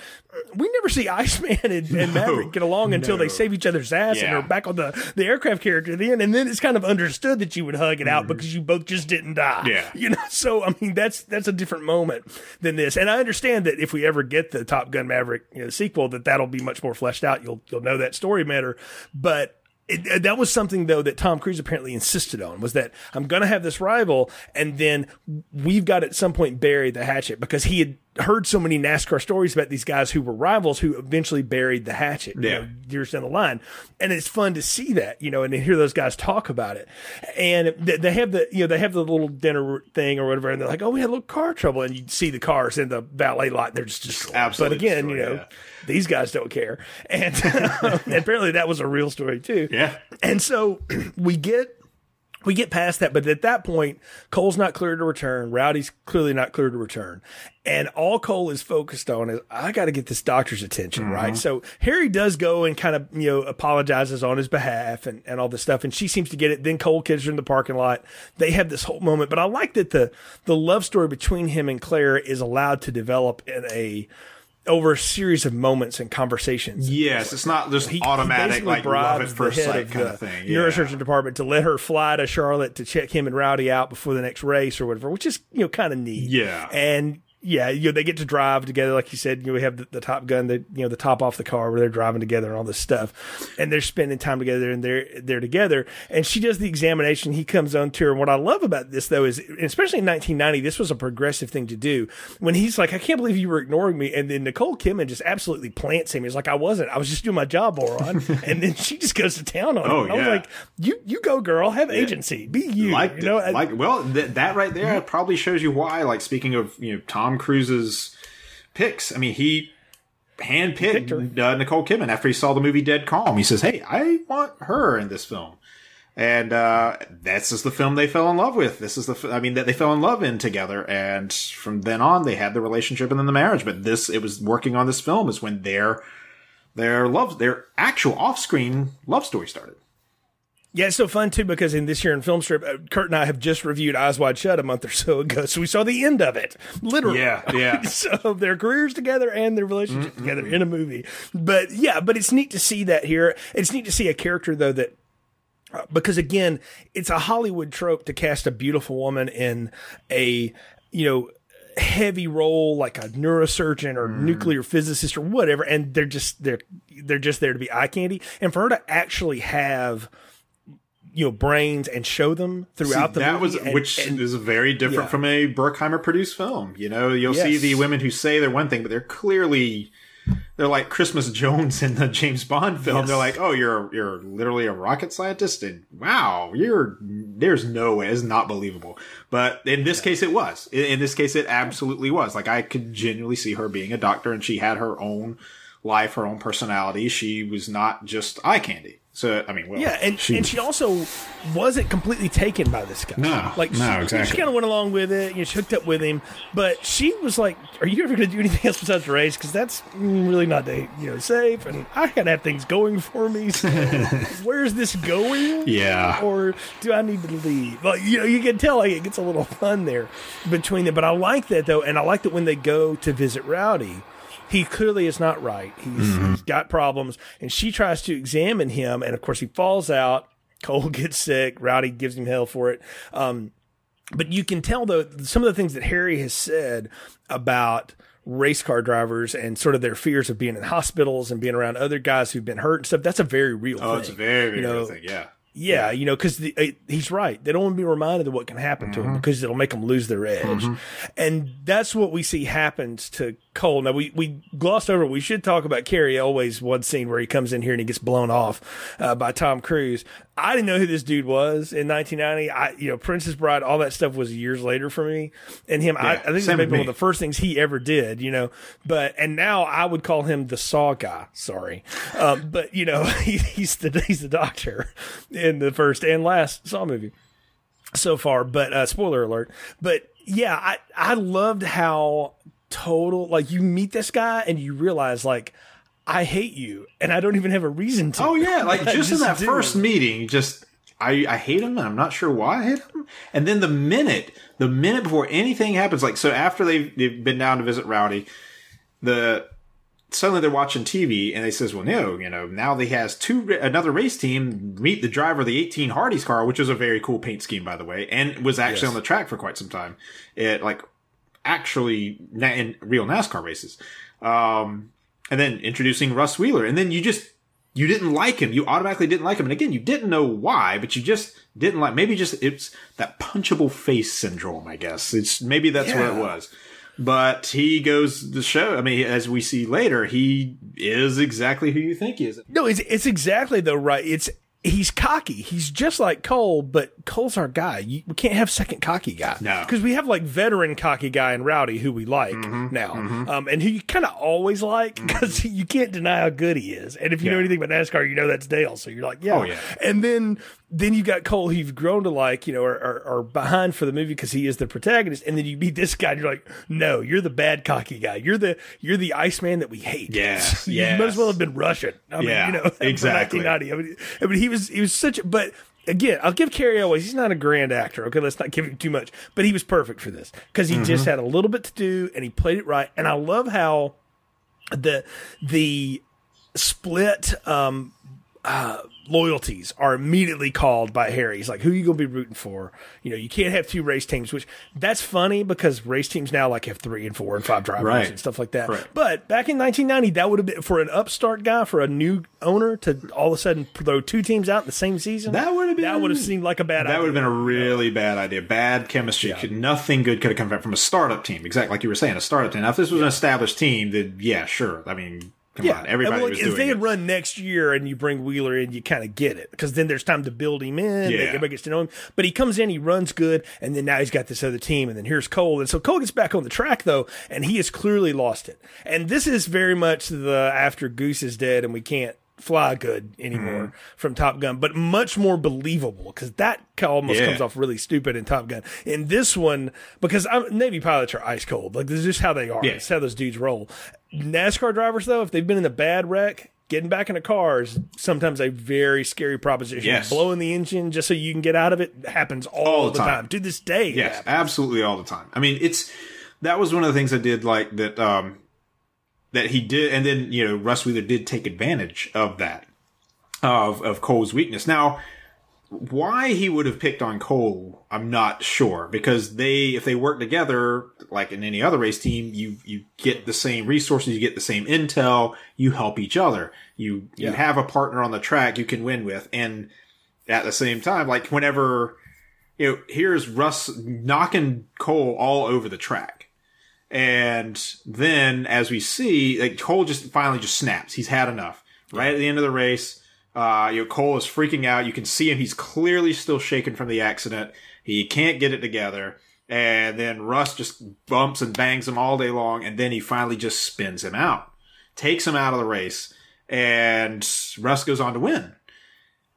We never see Iceman and, and Maverick get along until they save each other's ass and Yeah. are back on the, the aircraft carrier at the end, and then it's kind of understood that you would hug it out because you both just didn't die. Mm-hmm. Yeah. you know. So I mean, that's that's a different moment than this, and I understand that if we ever get the Top Gun Maverick you know, sequel, that that'll be much more fleshed out. You'll you'll know that story better, but. It, uh, that was something though that Tom Cruise apparently insisted on was that I'm going to have this rival and then we've got at some point bury the hatchet because he had heard so many NASCAR stories about these guys who were rivals who eventually buried the hatchet you Yeah. know, years down the line. And it's fun to see that, you know, and to hear those guys talk about it. And they have the, you know, they have the little dinner thing or whatever. And they're like, oh, we had a little car trouble. And you see the cars in the valet lot and they're just destroyed. Absolutely But again, you know, yeah. these guys don't care. And, and apparently that was a real story too. Yeah. And so we get we get past that, but at that point, Cole's not clear to return. Rowdy's clearly not clear to return. And all Cole is focused on is, I got to get this doctor's attention, mm-hmm. right? So Harry does go and kind of, you know, apologizes on his behalf and, and all this stuff. And she seems to get it. Then Cole kids her in the parking lot. They have this whole moment, but I like that the, the love story between him and Claire is allowed to develop in a, over a series of moments and conversations. Yes, it's not just He- he automatic basically like love at first sight kind of thing. Yeah. Neurosurgeon department to let her fly to Charlotte to check him and Rowdy out before the next race or whatever, which is you know kind of neat. Yeah. and yeah, you know they get to drive together, like you said. You know, we have the, the Top Gun, the you know the top off the car where they're driving together and all this stuff, and they're spending time together and they're they're together. And she does the examination. He comes on to her. And what I love about this though is, especially in 1990, this was a progressive thing to do. When he's like, "I can't believe you were ignoring me," and then Nicole Kidman just absolutely plants him. He's like, "I wasn't. I was just doing my job, moron." and then she just goes to town on him. Oh, And I was like, "You you go, girl. Have agency. Be you." Liked you know. Like well, th- that right there probably shows you why. Like speaking of you know Tom Cruise's picks, I mean he handpicked picked uh, Nicole Kidman after he saw the movie Dead Calm. He says, "Hey, I want her in this film." And uh, that's just the film they fell in love with. This is the, f- I mean, that they fell in love in together, and from then on, they had the relationship and then the marriage. But this, it was working on this film is when their their love, their actual off-screen love story started. Yeah, it's so fun too because in this year in film strip, uh, Kurt and I have just reviewed Eyes Wide Shut a month or so ago, so we saw the end of it, literally. Yeah, yeah. so their careers together and their relationship together in a movie. But yeah, but it's neat to see that here. It's neat to see a character though that uh, because again, it's a Hollywood trope to cast a beautiful woman in a you know heavy role like a neurosurgeon or nuclear physicist or whatever, and they're just they're they're just there to be eye candy, and for her to actually have you know brains and show them throughout the that movie was and- which and- is very different Yeah. from a Bruckheimer produced film. You know, you'll see the women who say they're one thing, but they're clearly they're like Christmas Jones in the James Bond film. Yes. They're like, oh, you're you're literally a rocket scientist, and wow, you're there's no way it's not believable. But in this case, it was. In, in this case, it absolutely was. Like I could genuinely see her being a doctor, and she had her own life, her own personality. She was not just eye candy. So I mean, well, Yeah, and she, and she also wasn't completely taken by this guy. No, like no, she, exactly. She kind of went along with it. You know, she hooked up with him, but she was like, "Are you ever going to do anything else besides race? Because that's really not the you know safe, and I got to have things going for me. So where's this going? Yeah. or do I need to leave? Like you know, you can tell like it gets a little fun there between them. But I like that though, and I like that when they go to visit Rowdy. He clearly is not right. He's, he's got problems, and she tries to examine him, and of course he falls out. Cole gets sick. Rowdy gives him hell for it. Um, but you can tell though some of the things that Harry has said about race car drivers and sort of their fears of being in hospitals and being around other guys who've been hurt and stuff. That's a very real thing. Oh, thing. it's very, very you know, real thing. Yeah. Yeah, you know, because he's right. They don't want to be reminded of what can happen to them because it'll make them lose their edge, and that's what we see happens to Cole. Now we we glossed over. We should talk about Cary Elwes' one scene where he comes in here and he gets blown off uh, by Tom Cruise. I didn't know who this dude was in 1990. I you know Princess Bride, all that stuff was years later for me, and him. I, I think it's maybe one of the first things he ever did. You know, but and now I would call him the Saw guy. Sorry, um, but you know he, he's the he's the doctor in the first and last Saw movie so far. But uh, spoiler alert. But yeah, I I loved how total like you meet this guy and you realize like I hate you and I don't even have a reason to. Oh yeah, like I just, in that do. first meeting, just I I hate him and I'm not sure why I hate him. And then the minute the minute before anything happens, like so after they've they've been down to visit Rowdy, the suddenly they're watching TV and they says, well, no, you know, now they has two another race team meet the driver of the 18 Hardee's car, which is a very cool paint scheme by the way, and was actually Yes. on the track for quite some time. It like actually na- in real NASCAR races. Um, and then introducing Russ Wheeler, and then you just you didn't like him. You automatically didn't like him, and again, you didn't know why, but you just didn't like. Maybe just it's that punchable face syndrome. I guess it's maybe that's what it was. But he goes the show. I mean, as we see later, he is exactly who you think he is. No, it's it's exactly though right. It's he's cocky. He's just like Cole, but Cole's our guy. You, we can't have second cocky guy. No. because we have like veteran cocky guy and Rowdy who we like Mm-hmm. now, um, and who you kind of always like because you can't deny how good he is. And if you know anything about NASCAR, you know that's Dale. So you're like, yeah, Oh, yeah. And then then you've got Cole, who you've grown to like, you know, are, or, or behind for the movie because he is the protagonist. And then you meet this guy, and you're like, no, you're the bad cocky guy. You're the you're the Iceman that we hate. Yeah, Yes, you might as well have been Russian. I mean, Yeah, you know, exactly. I mean, I mean, he was he was such. a But again, I'll give Cary Elwes. He's not a grand actor. Okay, let's not give him too much. But he was perfect for this because he just Mm-hmm. had a little bit to do and he played it right. And I love how the the split um uh loyalties are immediately called by Harry. He's like, who are you gonna be rooting for? You know, you can't have two race teams, which that's funny because race teams now like have three and four and five drivers Right. and stuff like that. Right. But back in 1990, that would have been for an upstart guy, for a new owner to all of a sudden throw two teams out in the same season. That would have been that would have seemed like a bad That idea. would have been a really bad idea. Bad chemistry. Could, nothing good could have come from a startup team. Exactly like you were saying, a startup team. Now, if this was an established team, then yeah, sure. I mean, come Yeah, on, everybody I mean, was like, doing if they it. had run next year and you bring Wheeler in, you kind of get it because then there's time to build him in. Yeah. Everybody gets to know him. But he comes in, he runs good, and then now he's got this other team, and then here's Cole, and so Cole gets back on the track though, and he has clearly lost it. And this is very much the after Goose is dead and we can't fly good anymore Mm-hmm. from Top Gun, but much more believable because that almost Yeah. comes off really stupid in Top Gun. In this one, because I'm, Navy pilots are ice cold, like this is just how they are. Yeah. It's how those dudes roll. NASCAR drivers, though, if they've been in a bad wreck, getting back in a car is sometimes a very scary proposition. Yes. Blowing the engine just so you can get out of it happens all, All the the time. time. To this day. Yes, absolutely all the time. I mean, it's that was one of the things I did like that um that he did and then, you know, Russ Wheeler did take advantage of that of of Cole's weakness. Now, why he would have picked on Cole, I'm not sure because they if they work together like in any other race team, you you get the same resources, you get the same intel, you help each other. You you have a partner on the track you can win with and at the same time like whenever you know, here's Russ knocking Cole all over the track. And then as we see, like Cole just finally just snaps. He's had enough. Right at the end of the race, uh, you know, Cole is freaking out. You can see him. He's clearly still shaken from the accident. He can't get it together. And then Russ just bumps and bangs him all day long. And then he finally just spins him out, takes him out of the race. And Russ goes on to win.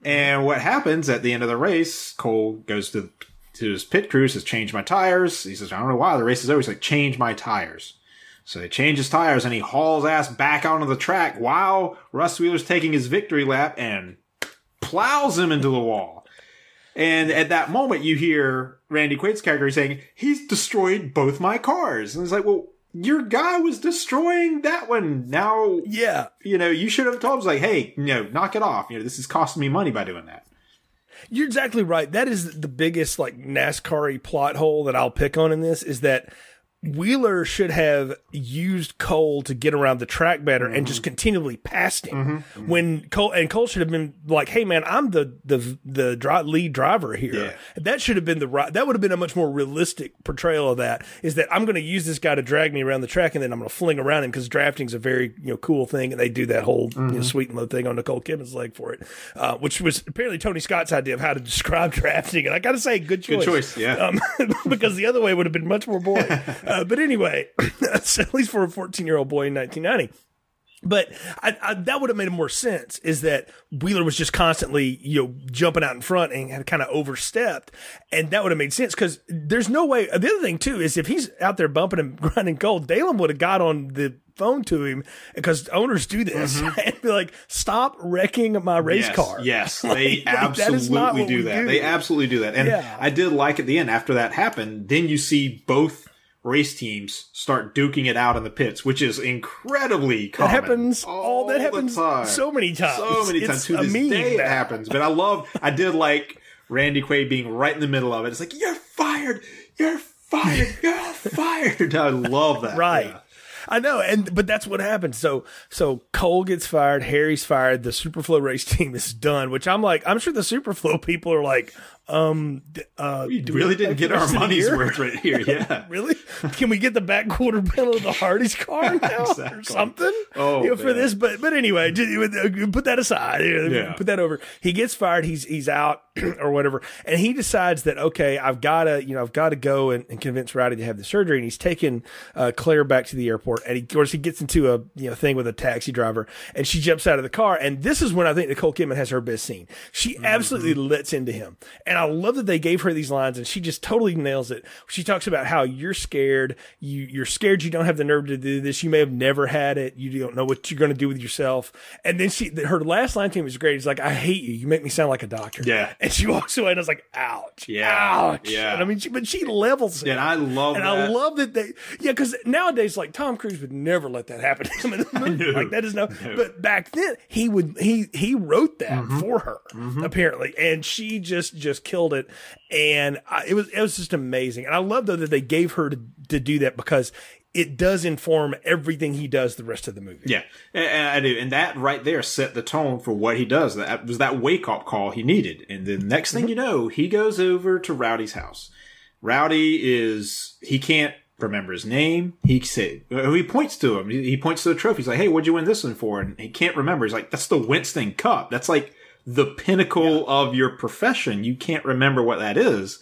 And what happens at the end of the race, Cole goes to to his pit crew, says, change my tires. He says, I don't know why. The race is over. He's like, change my tires. So he changes tires and he hauls ass back onto the track while Russ Wheeler's taking his victory lap and plows him into the wall. And at that moment, you hear Randy Quaid's character saying, he's destroyed both my cars. And it's like, well, your guy was destroying that one. Now, Yeah. you know, you should have told him, like, hey, you know, knock it off. You know, this is costing me money by doing that. You're exactly right. That is the biggest like NASCAR plot hole that I'll pick on in this is that Wheeler should have used Cole to get around the track better mm-hmm. and just continually passed him mm-hmm. when Cole and Cole should have been like, "Hey man, I'm the the the dri- lead driver here." Yeah. That should have been the right. That would have been a much more realistic portrayal of that. Is that I'm going to use this guy to drag me around the track and then I'm going to fling around him because drafting is a very you know cool thing and they do that whole mm-hmm. you know, mm-hmm. sweet and low thing on Nicole Kidman's leg for it, uh, which was apparently Tony Scott's idea of how to describe drafting. And I got to say, good choice. Good choice, yeah. Um, because the other way would have been much more boring. Uh, but anyway, at least for a 14 year old boy in 1990. But I, I, that would have made more sense is that Wheeler was just constantly, you know, jumping out in front and had kind of overstepped. And that would have made sense because there's no way. The other thing, too, is if he's out there bumping and grinding gold, Daland would have got on the phone to him because owners do this mm-hmm. and be like, stop wrecking my race yes, car. Yes, they like, absolutely do that. Do. They absolutely do that. And yeah. I did like at the end after that happened, then you see both race teams start duking it out in the pits, which is incredibly common. That happens all, that happens so many times. So many times. to this day it happens. But I love I did like Randy Quaid being right in the middle of it. It's like, You're fired! You're fired! You're fired! I love that. Right. Yeah. I know, and but that's what happened. So so Cole gets fired, Harry's fired, the Superflo race team is done. Which I'm like, I'm sure the Superflo people are like, um, uh, we really didn't get our money's worth right here. Yeah, really? Can we get the back quarter panel of the Hardee's car now exactly. or something? Oh, you know, for this. But but anyway, uh, put that aside. Yeah. Put that over. He gets fired. He's he's out or whatever, and he decides that okay, I've got to you know I've got to go and, and, convince Rowdy to have the surgery, and he's taking uh, Claire back to the airport, and he of course he gets into a you know thing with a taxi driver, and she jumps out of the car, and this is when I think Nicole Kidman has her best scene. She mm-hmm. absolutely mm-hmm. lets into him, and I love that they gave her these lines and she just totally nails it. She talks about how you're scared. You, you're scared you don't have the nerve to do this. You may have never had it. You don't know what you're going to do with yourself. And then she, her last line to him was great. He's like, I hate you. You make me sound like a doctor. Yeah. And she walks away and I was like, ouch. Yeah. Ouch. Yeah. And I mean, she, but she levels it. And I love and that. I love that they, yeah, because nowadays, like Tom Cruise would never let that happen to him in the movie. Like that is no, no, but back then he would, he, he wrote that mm-hmm. for her mm-hmm. apparently. And she just, just killed it and I, it was it was just amazing. And I love though that they gave her to, to do that because it does inform everything he does the rest of the movie. Yeah, and I do, and that right there set the tone for what he does. That was that wake up call he needed. And the next thing you know, he goes over to Rowdy's house. Rowdy is he can't remember his name. He said he points to him. He points to the trophy. He's like, "Hey, what'd you win this one for?" And he can't remember. He's like, "That's the Winston Cup. That's like." The pinnacle yeah. of your profession. You can't remember what that is.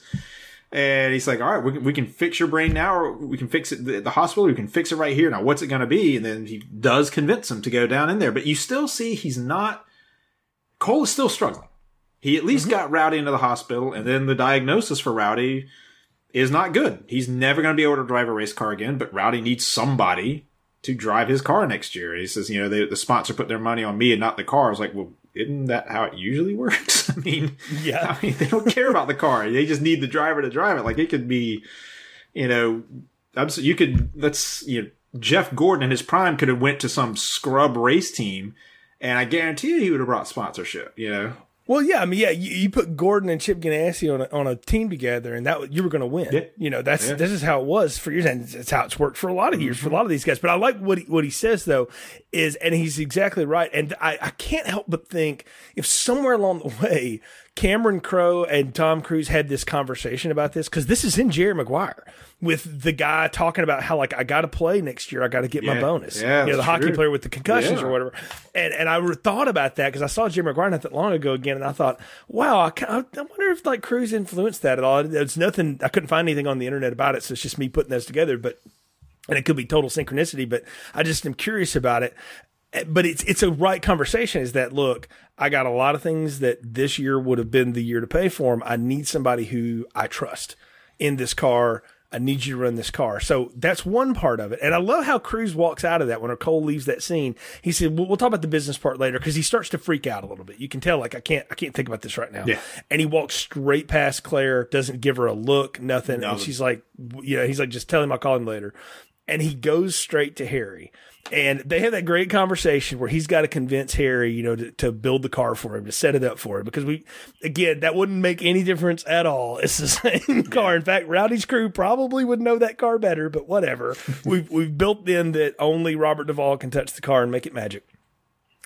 And he's like, all right, we can, we can fix your brain now, or we can fix it at the hospital. We can fix it right here. Now, what's it going to be? And then he does convince him to go down in there. But you still see he's not, Cole is still struggling. He at least mm-hmm. got Rowdy into the hospital, and then the diagnosis for Rowdy is not good. He's never going to be able to drive a race car again, but Rowdy needs somebody to drive his car next year. He says, you know, they, the sponsor put their money on me and not the car. I was like, well, isn't that how it usually works? I mean, yeah. I mean, they don't care about the car. They just need the driver to drive it. Like it could be, you know, you could let's you know Jeff Gordon in his prime could have went to some scrub race team, and I guarantee you he would have brought sponsorship. You know, well, yeah, I mean, yeah, you, you put Gordon and Chip Ganassi on a, on a team together, and that you were going to win. Yeah. You know, that's yeah. this is how it was for years, and that's how it's worked for a lot of years mm-hmm. for a lot of these guys. But I like what he, what he says though is, and he's exactly right. And I, I can't help but think if somewhere along the way Cameron Crowe and Tom Cruise had this conversation about this because this is in Jerry Maguire with the guy talking about how like I got to play next year, I got to get yeah. my bonus. Yeah, you know the hockey true. player with the concussions yeah. or whatever. And and I thought about that because I saw Jerry Maguire not that long ago again, and I thought, wow, I, I wonder if like Cruise influenced that at all. There's nothing I couldn't find anything on the internet about it, so it's just me putting those together, but and it could be total synchronicity, but I just am curious about it. Eh, but it's it's a right conversation. Is that look? I got a lot of things that this year would have been the year to pay for them. I need somebody who I trust in this car. I need you to run this car. So that's one part of it. And I love how Cruise walks out of that when her Cole leaves that scene. He said, we'll, we'll talk about the business part later because he starts to freak out a little bit. You can tell, like, I can't, I can't think about this right now. Yeah. And he walks straight past Claire, doesn't give her a look, nothing. No. And she's like, you know, he's like, just tell him I'll call him later and he goes straight to Harry. And they have that great conversation where he's got to convince Harry, you know, to, to build the car for him, to set it up for him. Because we, again, that wouldn't make any difference at all. It's the same car. In fact, Rowdy's crew probably would know that car better, but whatever. we've, we've built in that only Robert Duvall can touch the car and make it magic.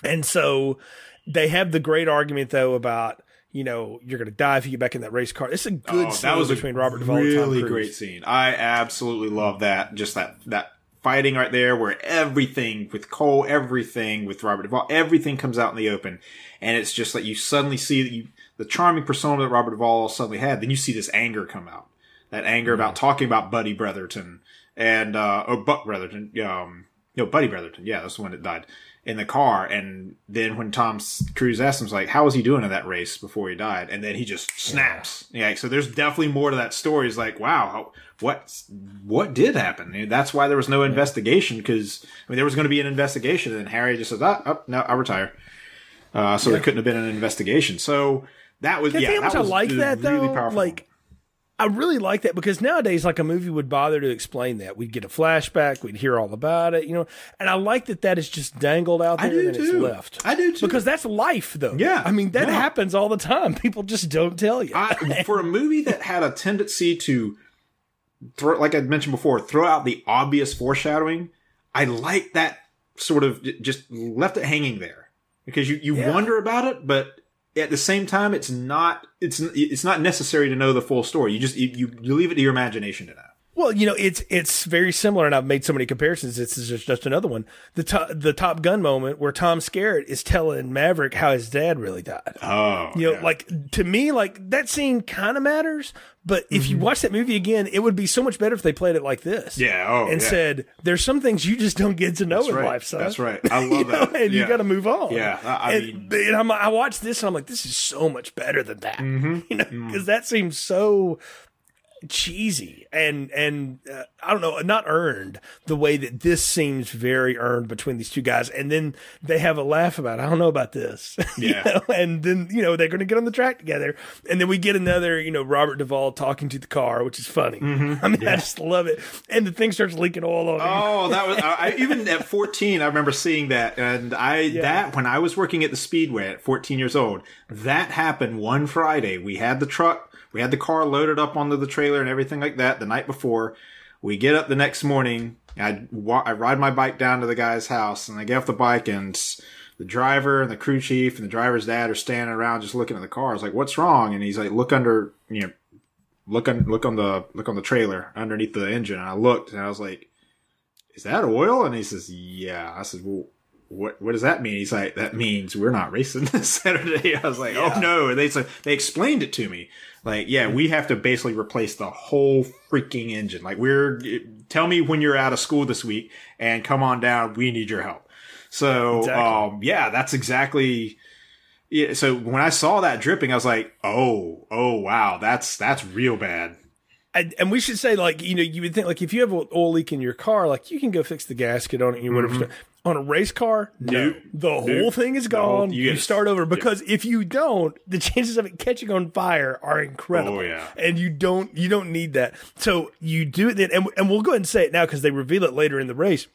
And so they have the great argument, though, about, you know, you're going to die if you get back in that race car. It's a good Oh, scene that was between Robert Duvall really great scene. I absolutely love that. Just that that fighting right there, where everything with Cole, everything with Robert Duvall, everything comes out in the open, and it's just like you suddenly see that you the charming persona that Robert Duvall suddenly had. Then you see this anger come out, that anger Mm-hmm. about talking about Buddy Brotherton and uh, or Buck Brotherton, um, no Buddy Brotherton, yeah, that's the one that died in the car. And then when Tom Cruise asked him, like, how was he doing in that race before he died? And then he just snaps. Yeah. so there's definitely more to that story. It's like, wow, how, what, what did happen? And that's why there was no investigation because, I mean, there was going to be an investigation and Harry just says, ah, oh, no, I retire. Uh, so there couldn't have been an investigation. So that was, Yeah, yeah, that I was like that really though. powerful. Like, I really like that because nowadays, like a movie would bother to explain that. We'd get a flashback, we'd hear all about it, you know. And I like that that is just dangled out there and it's too. left. I do too. because that's life, though. Yeah, I mean that yeah. happens all the time. People just don't tell you. I, for a movie that had a tendency to throw, like I mentioned before, throw out the obvious foreshadowing, I like that sort of just left it hanging there because you, you Yeah. wonder about it, but at the same time, it's not, it's, it's not necessary to know the full story. You just, you, you, leave it to your imagination to know. Well, you know, it's it's very similar, and I've made so many comparisons. This is just, just another one. The to, the Top Gun moment where Tom Skerritt is telling Maverick how his dad really died. Oh, You know, like to me, like that scene kind of matters. But if you watch that movie again, it would be so much better if they played it like this. Mm-hmm. Yeah, oh, and yeah. said, "There's some things you just don't get to know That's in right. life, son. That's right. I love You know, that. and you got to move on. Yeah, I- I and, mean- and I'm, I watched this and I'm like, this is so much better than that. Mm-hmm. You know, because that seems so cheesy and and uh, I don't know, not earned the way that this seems very earned between these two guys. And then they have a laugh about, I don't know about this. You Yeah. know? And then you know they're going to get on the track together, and then we get another you know Robert Duvall talking to the car, which is funny. I mean, I just love it. And the thing starts leaking oil on him. Oh, that was I, I- even at 14. I remember seeing that, and I that when I was working at the Speedway at 14 years old, that happened one Friday. We had the truck, we had the car loaded up onto the trailer and everything like that. The night before, we get up the next morning. I I ride my bike down to the guy's house, and I get off the bike, and the driver and the crew chief and the driver's dad are standing around just looking at the car. I was like, "What's wrong?" And he's like, "Look under, you know." Look on, look on the, look on the trailer underneath the engine. And I looked and I was like, is that oil? And he says, yeah. I said, well, what, what does that mean? He's like, that means we're not racing this Saturday. I was like, oh no. And they said, they explained it to me. Like, yeah, we have to basically replace the whole freaking engine. Like we're, tell me when you're out of school this week and come on down. We need your help. So, Exactly. um, yeah, that's exactly, yeah. So when I saw that dripping, I was like, oh, oh, wow, that's, that's real bad. And, and we should say, like, you know, you would think, like, if you have an oil leak in your car, like, you can go fix the gasket on it and whatever. On a race car, no. Nope. The whole thing is The whole- gone. you you start over because if you don't, the chances of it catching on fire are incredible. Oh, yeah. And you don't, you don't need that. So you do it then, and, and we'll go ahead and say it now because they reveal it later in the race.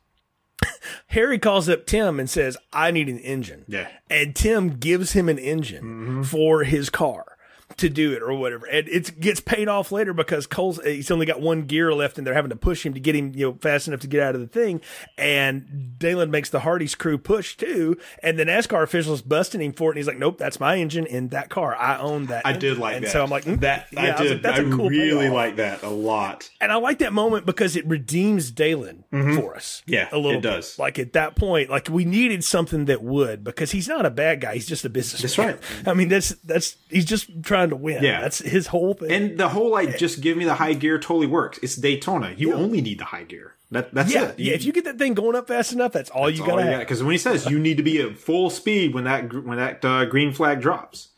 Harry calls up Tim and says, I need an engine. Yeah. And Tim gives him an engine Mm-hmm. for his car to do it or whatever. And it gets paid off later because Cole's he's only got one gear left and they're having to push him to get him, you know, fast enough to get out of the thing. And Daland makes the Hardee's crew push too. And the NASCAR officials busting him for it. And he's like, Nope, that's my engine in that car. I own that. I engine." did like and that. So I'm like, mm, that. yeah, I was did. like, that's I a cool payoff." I really payoff. like that a lot. And I like that moment because it redeems Daland for us. Mm-hmm. Yeah, a little it bit. does. Like at that point, like we needed something that would because he's not a bad guy. He's just a businessman. That's right. I mean, that's that's he's just trying to win. Yeah. that's his whole thing. And the whole like just give me the high gear totally works. It's Daytona. You only need the high gear. That that's yeah, it. yeah. If you get that thing going up fast enough, that's all you all you got. Because when he says you need to be at full speed when that when that uh, green flag drops.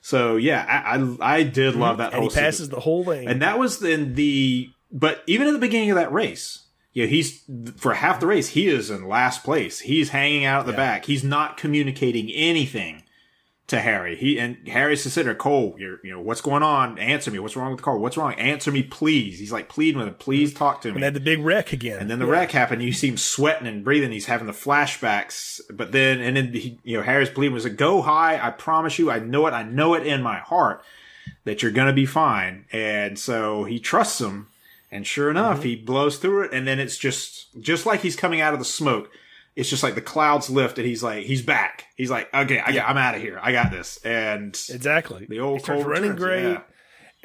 So yeah, I I, I did love that Mm-hmm. and he whole passes sequence. the whole thing. and that was in the but even at the beginning of that race. Yeah, he's for half the race. He is in last place. He's hanging out at the back. He's not communicating anything to Harry. He and Harry's there, Cole, you're, you know, what's going on? Answer me. What's wrong with the car? What's wrong? Answer me, please. He's like pleading with him. Please mm-hmm. talk to me. And then the big wreck again. And then the wreck happened. You see him sweating and breathing. He's having the flashbacks. But then, and then, he, you know, Harry's pleading was like, go high. I promise you. I know it. I know it in my heart that you're going to be fine. And so he trusts him. And sure enough, mm-hmm. he blows through it. And then it's just, just like he's coming out of the smoke. It's just like the clouds lift and he's like, he's back. He's like, okay, I, I'm out of here. I got this. And exactly. the old He starts running returns, great. yeah.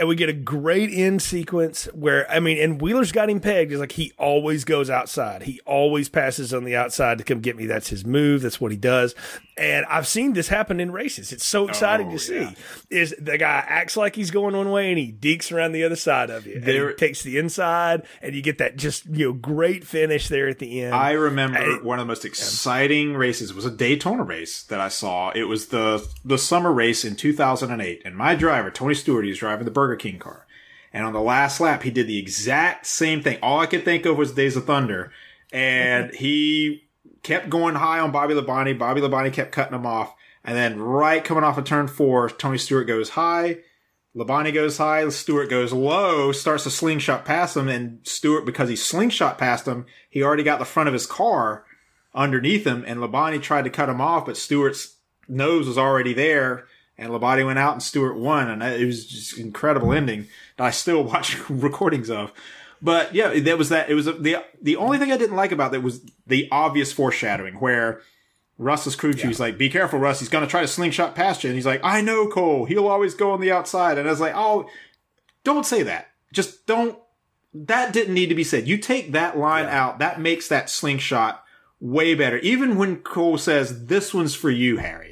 And we get a great end sequence where I mean, and Wheeler's got him pegged. He's like he always goes outside. He always passes on the outside to come get me. That's his move. That's what he does. And I've seen this happen in races. It's so exciting Oh, to see. Is the guy acts like he's going one way and he deeks around the other side of you. And There- he takes the inside, and you get that just you know great finish there at the end. I remember one of the most exciting races was a Daytona race that I saw. It was the the summer race in 2008, and my driver Tony Stewart, he was driving the Burger King car, and on the last lap, he did the exact same thing. All I could think of was Days of Thunder, and he kept going high on Bobby Labonte. Bobby Labonte kept cutting him off, and then right coming off of turn four, Tony Stewart goes high. Labonte goes high, Stewart goes low, starts to slingshot past him, and Stewart, because he slingshot past him, he already got the front of his car underneath him, and Labonte tried to cut him off, but Stewart's nose was already there, and Labonte went out and Stewart won, and it was just an incredible ending that I still watch recordings of. But yeah, that was that. It was the the only thing I didn't like about that was the obvious foreshadowing where Russ's crew chief's like, "Be careful, Russ. He's going to try to slingshot past you." And he's like, "I know, Cole. He'll always go on the outside." And I was like, "Oh, don't say that. Just don't." That didn't need to be said. You take that line out. That makes that slingshot way better. Even when Cole says, "This one's for you, Harry."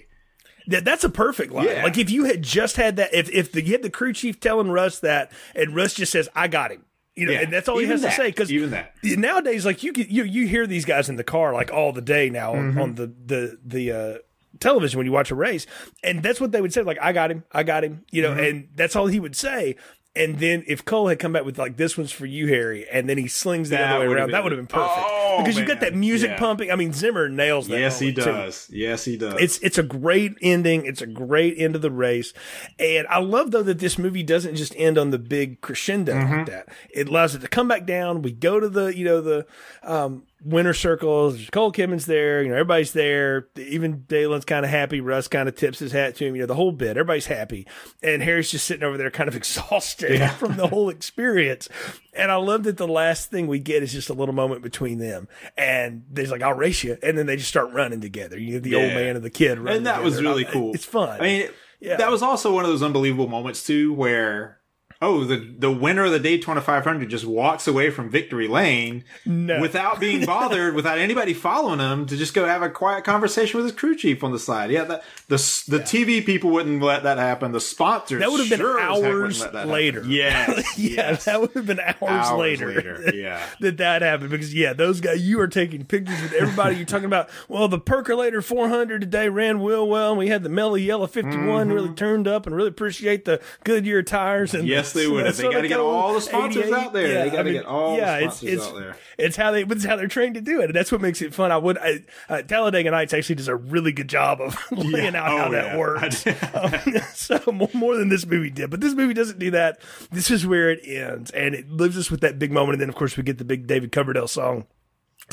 That, that's a perfect line. Yeah. Like if you had just had that, if if the, you had the crew chief telling Russ that, and Russ just says, "I got him," you know, Yeah. and that's all he has that. to say. Because Even that. nowadays, like you you you hear these guys in the car like all the day now on, Mm-hmm. on the the the. uh television when you watch a race and that's what they would say like i got him i got him you Mm-hmm. know and that's all he would say and then if Cole had come back with like this one's for you, Harry, and then he slings the That other way around, been- that would have been perfect Oh, because you've got that music Yeah. pumping. I mean, Zimmer nails that. Yes, he moment, too. does. Yes, he does. It's it's a great ending. It's a great end of the race, and I love though that this movie doesn't just end on the big crescendo Mm-hmm. like that. It allows it to come back down. We go to the you know the um, winner circles. Cole Kidman's there. You know everybody's there. Even Daland's kind of happy. Russ kind of tips his hat to him. You know the whole bit. Everybody's happy, and Harry's just sitting over there kind of exhausted from the whole experience. And I love that the last thing we get is just a little moment between them, and there's like I'll race you, and then they just start running together. You know the old man and the kid, running and that was really I- cool. It's fun. I mean, Yeah. that was also one of those unbelievable moments too, where oh, the the winner of the Daytona 500 just walks away from victory lane No. without being bothered, without anybody following him, to just go have a quiet conversation with his crew chief on the side. Yeah, that, the the TV people wouldn't let that happen. The sponsors That would have been sure hours let that happen. later. Yes, yeah, yes. that would have been hours, Hours later. later, yeah. that that happened because yeah, those guys. You are taking pictures with everybody. You're talking about. Well, the Percolator 400 today ran real well, and we had the Mellow Yellow 51 really turned up, and really appreciate the Goodyear tires. And Mm-hmm. Yes, they would have. They gotta get all the sponsors 88. out there. They gotta I mean, get all the yeah, it's- sponsors it's, out there. It's how they. It's how they're trained to do it, and that's what makes it fun. I would. I, uh, Talladega Nights actually does a really good job of laying out how Oh, that works. Um, so more, more than this movie did, but this movie doesn't do that. This is where it ends, and it leaves us with that big moment, and then of course we get the big David Coverdale song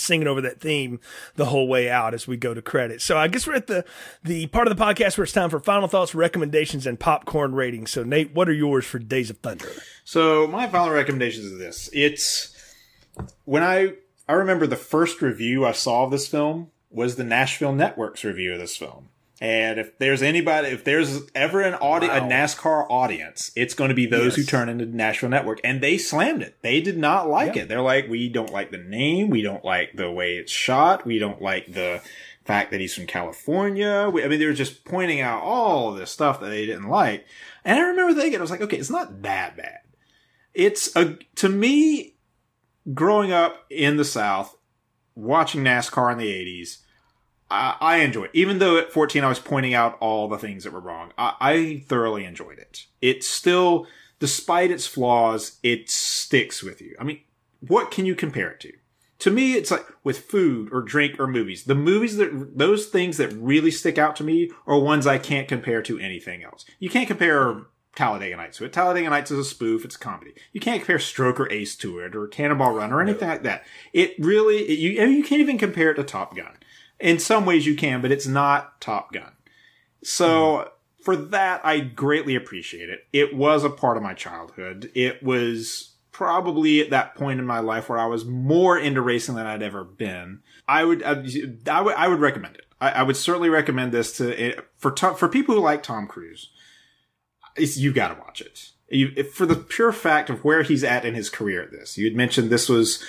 singing over that theme the whole way out as we go to credit. So I guess we're at the the part of the podcast where it's time for final thoughts, recommendations, and popcorn ratings. So Nate, what are yours for Days of Thunder? So my final recommendations is this. It's when I I remember the first review I saw of this film was the Nashville Network's review of this film. And if there's anybody, if there's ever an audi- a NASCAR audience, it's going to be those who turn into the Nashville Network. And they slammed it. They did not like Yeah. it. They're like, we don't like the name. We don't like the way it's shot. We don't like the fact that he's from California. We, I mean, they were just pointing out all of this stuff that they didn't like. And I remember thinking, I was like, okay, it's not that bad. It's a, to me, growing up in the South, watching NASCAR in the 80s, I, I enjoy it. Even though at 14 I was pointing out all the things that were wrong, I, I thoroughly enjoyed it. It still, despite its flaws, it sticks with you. I mean, what can you compare it to? to me, it's like with food or drink or movies. The movies that those things that really stick out to me are ones I can't compare to anything else. You can't compare Talladega Nights to it. Talladega Nights is a spoof; it's a comedy. You can't compare Stroker Ace to it, or Cannonball Run, or anything no. like that. It really it, you you can't even compare it to Top Gun. In some ways, you can, but it's not Top Gun. So. Mm. For that, I greatly appreciate it. It was a part of my childhood. It was probably at that point in my life where I was more into racing than I'd ever been. I would, I, would, I would recommend it. I, I, would certainly recommend this to for for people who like Tom Cruise. you got to watch it. You, for the pure fact of where he's at in his career at this. You had mentioned this was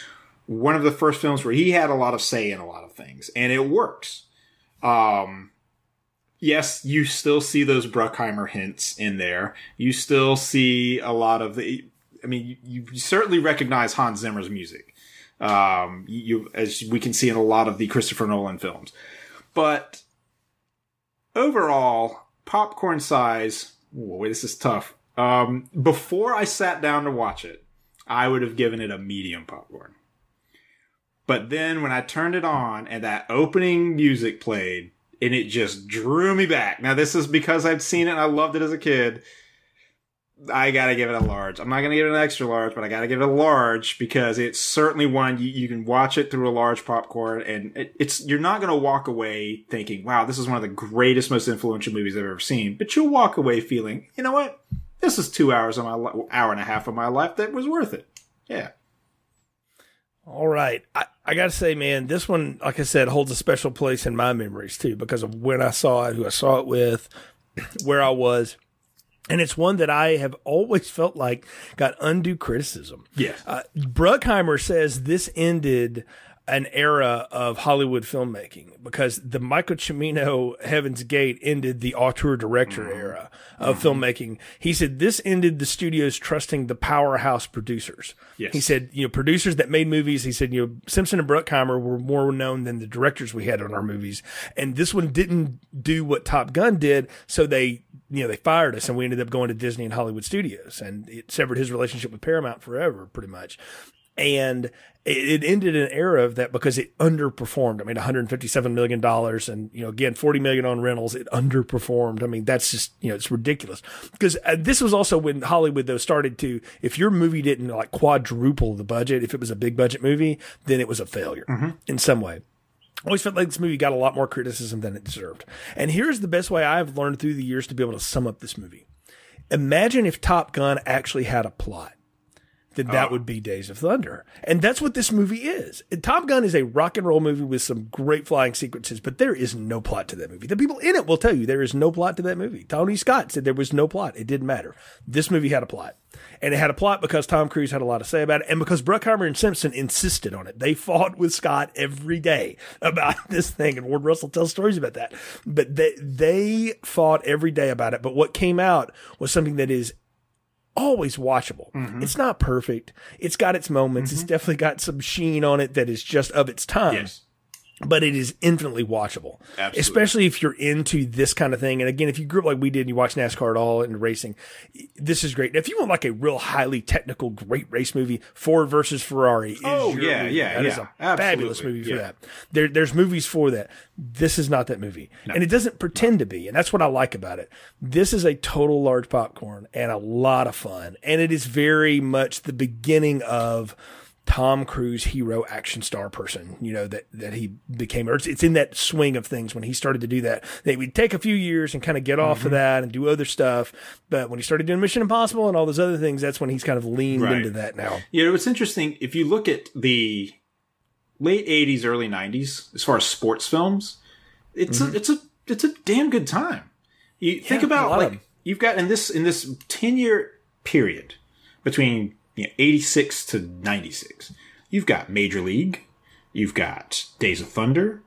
one of the first films where he had a lot of say in a lot of things, and it works. Um, yes, you still see those Bruckheimer hints in there. You still see a lot of the I mean, you, you certainly recognize Hans Zimmer's music. Um, you, as we can see in a lot of the Christopher Nolan films, but overall, popcorn size. Boy, this is tough. Um, before I sat down to watch it, I would have given it a medium popcorn. But then when I turned it on and that opening music played, and it just drew me back. Now, this is because I've seen it and I loved it as a kid. I gotta give it a large. I'm not gonna give it an extra large, but I gotta give it a large because it's certainly one you, you can watch it through a large popcorn, and it, it's you're not gonna walk away thinking, "Wow, this is one of the greatest, most influential movies I've ever seen." But you'll walk away feeling, you know what? This is two hours of my hour and a half of my life that was worth it. Yeah. All right. I, I got to say, man, this one, like I said, holds a special place in my memories too because of when I saw it, who I saw it with, where I was. And it's one that I have always felt like got undue criticism. Yeah. Uh, Bruckheimer says this ended an era of Hollywood filmmaking because the Michael Cimino Heaven's Gate ended the auteur director mm-hmm. era of mm-hmm. filmmaking. He said this ended the studios trusting the powerhouse producers. Yes. He said, you know, producers that made movies, he said, you know, Simpson and Bruckheimer were more known than the directors we had on our movies. And this one didn't do what Top Gun did. So they, you know, they fired us and we ended up going to Disney and Hollywood studios and it severed his relationship with Paramount forever, pretty much and it, ended an era of that because it underperformed. I mean, 157 million dollars, and you know, again, 40 million on rentals. It underperformed. I mean, that's just you know, it's ridiculous. Because uh, this was also when Hollywood though started to, if your movie didn't like quadruple the budget, if it was a big budget movie, then it was a failure mm-hmm. in some way. I always felt like this movie got a lot more criticism than it deserved. And here's the best way I've learned through the years to be able to sum up this movie. Imagine if Top Gun actually had a plot then that oh. would be Days of Thunder. And that's what this movie is. Top Gun is a rock and roll movie with some great flying sequences, but there is no plot to that movie. The people in it will tell you there is no plot to that movie. Tony Scott said there was no plot. It didn't matter. This movie had a plot. And it had a plot because Tom Cruise had a lot to say about it and because Bruckheimer and Simpson insisted on it. They fought with Scott every day about this thing. And Ward Russell tells stories about that. But they, they fought every day about it. But what came out was something that is always watchable. Mm-hmm. It's not perfect. It's got its moments. Mm-hmm. It's definitely got some sheen on it that is just of its time. Yes but it is infinitely watchable, Absolutely. especially if you're into this kind of thing. And again, if you grew up like we did and you watch NASCAR at all and racing, this is great. If you want like a real highly technical, great race movie, Ford versus Ferrari. oh yeah, movie. yeah, that yeah. is a Absolutely. fabulous movie for yeah. that. There, there's movies for that. This is not that movie, no. and it doesn't pretend to be, and that's what I like about it. This is a total large popcorn and a lot of fun, and it is very much the beginning of Tom Cruise hero action star person, you know, that, that he became, or it's, it's in that swing of things when he started to do that. They would take a few years and kind of get off mm-hmm. of that and do other stuff. But when he started doing Mission Impossible and all those other things, that's when he's kind of leaned right. into that now. You know, it's interesting. If you look at the late 80s, early 90s, as far as sports films, it's mm-hmm. a, it's a, it's a damn good time. You yeah, think about like, you've got in this, in this 10 year period between you know, 86 to 96. You've got Major League, you've got Days of Thunder,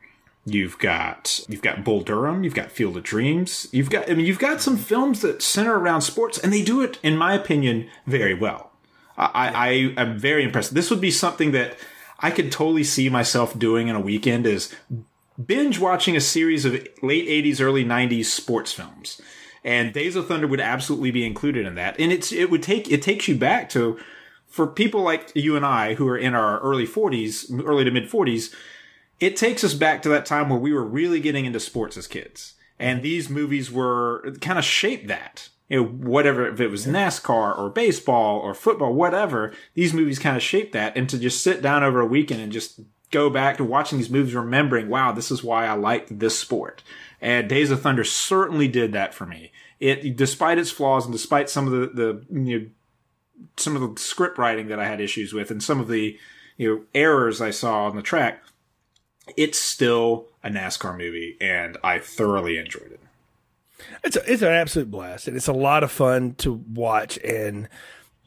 you've got you've got Bull Durham, you've got Field of Dreams, you've got I mean you've got some films that center around sports, and they do it, in my opinion, very well. I, I am very impressed. This would be something that I could totally see myself doing in a weekend is binge watching a series of late 80s, early 90s sports films. And Days of Thunder would absolutely be included in that. And it's it would take it takes you back to for people like you and I who are in our early 40s, early to mid 40s, it takes us back to that time where we were really getting into sports as kids. And mm-hmm. these movies were kind of shaped that. You know, whatever, if it was NASCAR or baseball or football, whatever, these movies kind of shaped that. And to just sit down over a weekend and just go back to watching these movies, remembering, wow, this is why I liked this sport. And Days of Thunder certainly did that for me. It, despite its flaws and despite some of the, the, you know, some of the script writing that I had issues with and some of the, you know, errors I saw on the track, it's still a NASCAR movie and I thoroughly enjoyed it. It's a, it's an absolute blast and it's a lot of fun to watch and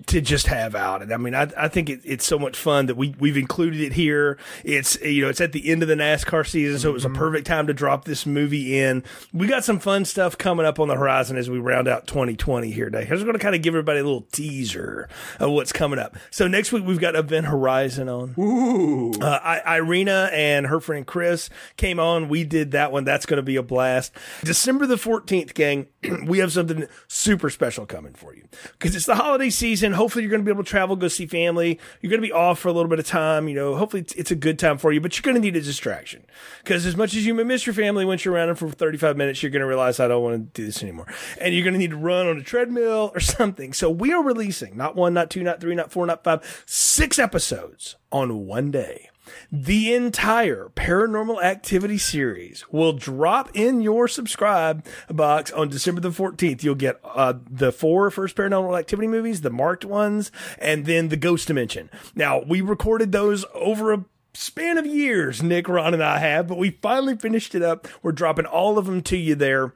to just have out. And I mean, I, I think it, it's so much fun that we, we've included it here. It's, you know, it's at the end of the NASCAR season. So it was a mm-hmm. perfect time to drop this movie in. We got some fun stuff coming up on the horizon as we round out 2020 here today. I was going to kind of give everybody a little teaser of what's coming up. So next week we've got Event Horizon on. Ooh. Uh, I, Irina and her friend Chris came on. We did that one. That's going to be a blast. December the 14th, gang, we have something super special coming for you because it's the holiday season hopefully you're going to be able to travel, go see family. You're going to be off for a little bit of time. You know, hopefully it's, it's a good time for you, but you're going to need a distraction because as much as you may miss your family once you're around them for 35 minutes, you're going to realize I don't want to do this anymore. And you're going to need to run on a treadmill or something. So we are releasing not one, not two, not three, not four, not five, six episodes on one day. The entire paranormal activity series will drop in your subscribe box on December the 14th. You'll get uh, the four first paranormal activity movies, the marked ones, and then the ghost dimension. Now, we recorded those over a span of years, Nick, Ron, and I have, but we finally finished it up. We're dropping all of them to you there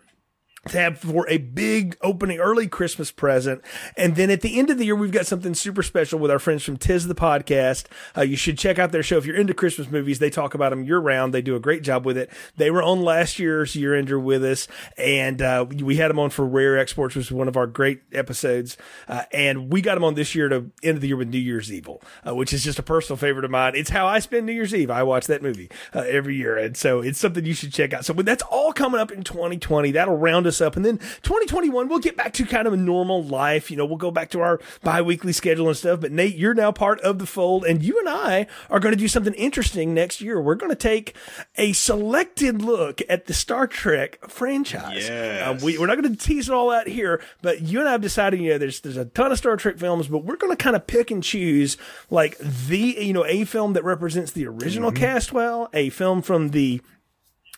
tab for a big opening early Christmas present. And then at the end of the year, we've got something super special with our friends from Tis the Podcast. Uh, you should check out their show. If you're into Christmas movies, they talk about them year round. They do a great job with it. They were on last year's year ender with us and, uh, we had them on for Rare Exports, which was one of our great episodes. Uh, and we got them on this year to end of the year with New Year's Evil, uh, which is just a personal favorite of mine. It's how I spend New Year's Eve. I watch that movie, uh, every year. And so it's something you should check out. So that's all coming up in 2020. That'll round us up. And then 2021, we'll get back to kind of a normal life. You know, we'll go back to our bi-weekly schedule and stuff. But Nate, you're now part of the fold and you and I are going to do something interesting next year. We're going to take a selected look at the Star Trek franchise. Yes. Um, we, we're not going to tease it all out here, but you and I have decided, you know, there's, there's a ton of Star Trek films, but we're going to kind of pick and choose like the, you know, a film that represents the original mm-hmm. cast well, a film from the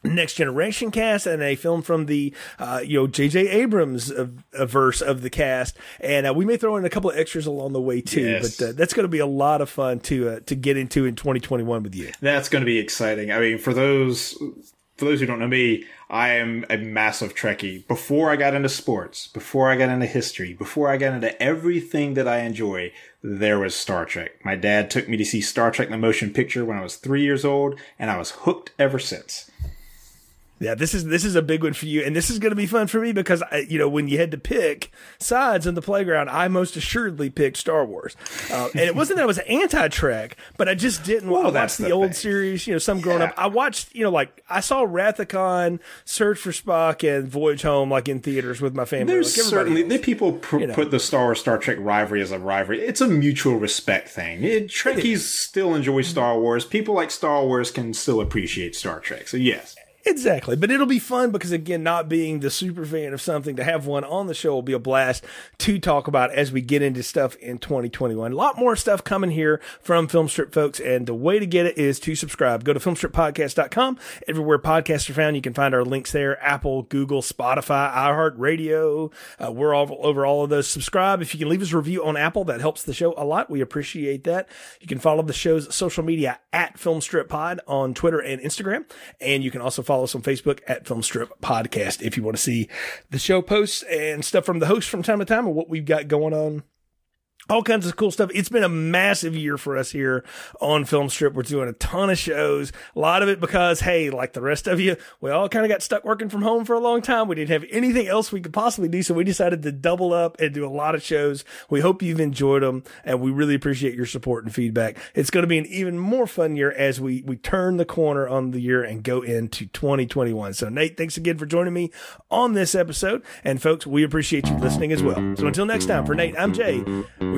Next Generation cast and a film from the, uh, you know, J.J. Abrams uh, verse of the cast. And uh, we may throw in a couple of extras along the way too. Yes. But uh, that's going to be a lot of fun to uh, to get into in 2021 with you. That's going to be exciting. I mean, for those for those who don't know me, I am a massive Trekkie. Before I got into sports, before I got into history, before I got into everything that I enjoy, there was Star Trek. My dad took me to see Star Trek the motion picture when I was three years old, and I was hooked ever since. Yeah, this is this is a big one for you, and this is going to be fun for me because I, you know when you had to pick sides in the playground, I most assuredly picked Star Wars, uh, and it wasn't that I was anti Trek, but I just didn't. well, watch the, the old series. You know, some growing yeah. up, I watched. You know, like I saw Wrath of Khan, Search for Spock, and Voyage Home like in theaters with my family. There's like certainly the people pr- you know. put the Star Wars Star Trek rivalry as a rivalry. It's a mutual respect thing. It, Trekkies still enjoy Star Wars. People like Star Wars can still appreciate Star Trek. So yes. Exactly. But it'll be fun because, again, not being the super fan of something, to have one on the show will be a blast to talk about as we get into stuff in 2021. A lot more stuff coming here from Filmstrip folks. And the way to get it is to subscribe. Go to filmstrippodcast.com. Everywhere podcasts are found, you can find our links there Apple, Google, Spotify, iHeartRadio. Uh, we're all over all of those. Subscribe. If you can leave us a review on Apple, that helps the show a lot. We appreciate that. You can follow the show's social media at Filmstrip Pod on Twitter and Instagram. And you can also follow us on Facebook at Filmstrip Podcast if you want to see the show posts and stuff from the host from time to time and what we've got going on all kinds of cool stuff. It's been a massive year for us here on Film Strip. We're doing a ton of shows. A lot of it because, hey, like the rest of you, we all kind of got stuck working from home for a long time. We didn't have anything else we could possibly do. So we decided to double up and do a lot of shows. We hope you've enjoyed them and we really appreciate your support and feedback. It's going to be an even more fun year as we, we turn the corner on the year and go into 2021. So Nate, thanks again for joining me on this episode. And folks, we appreciate you listening as well. So until next time, for Nate, I'm Jay.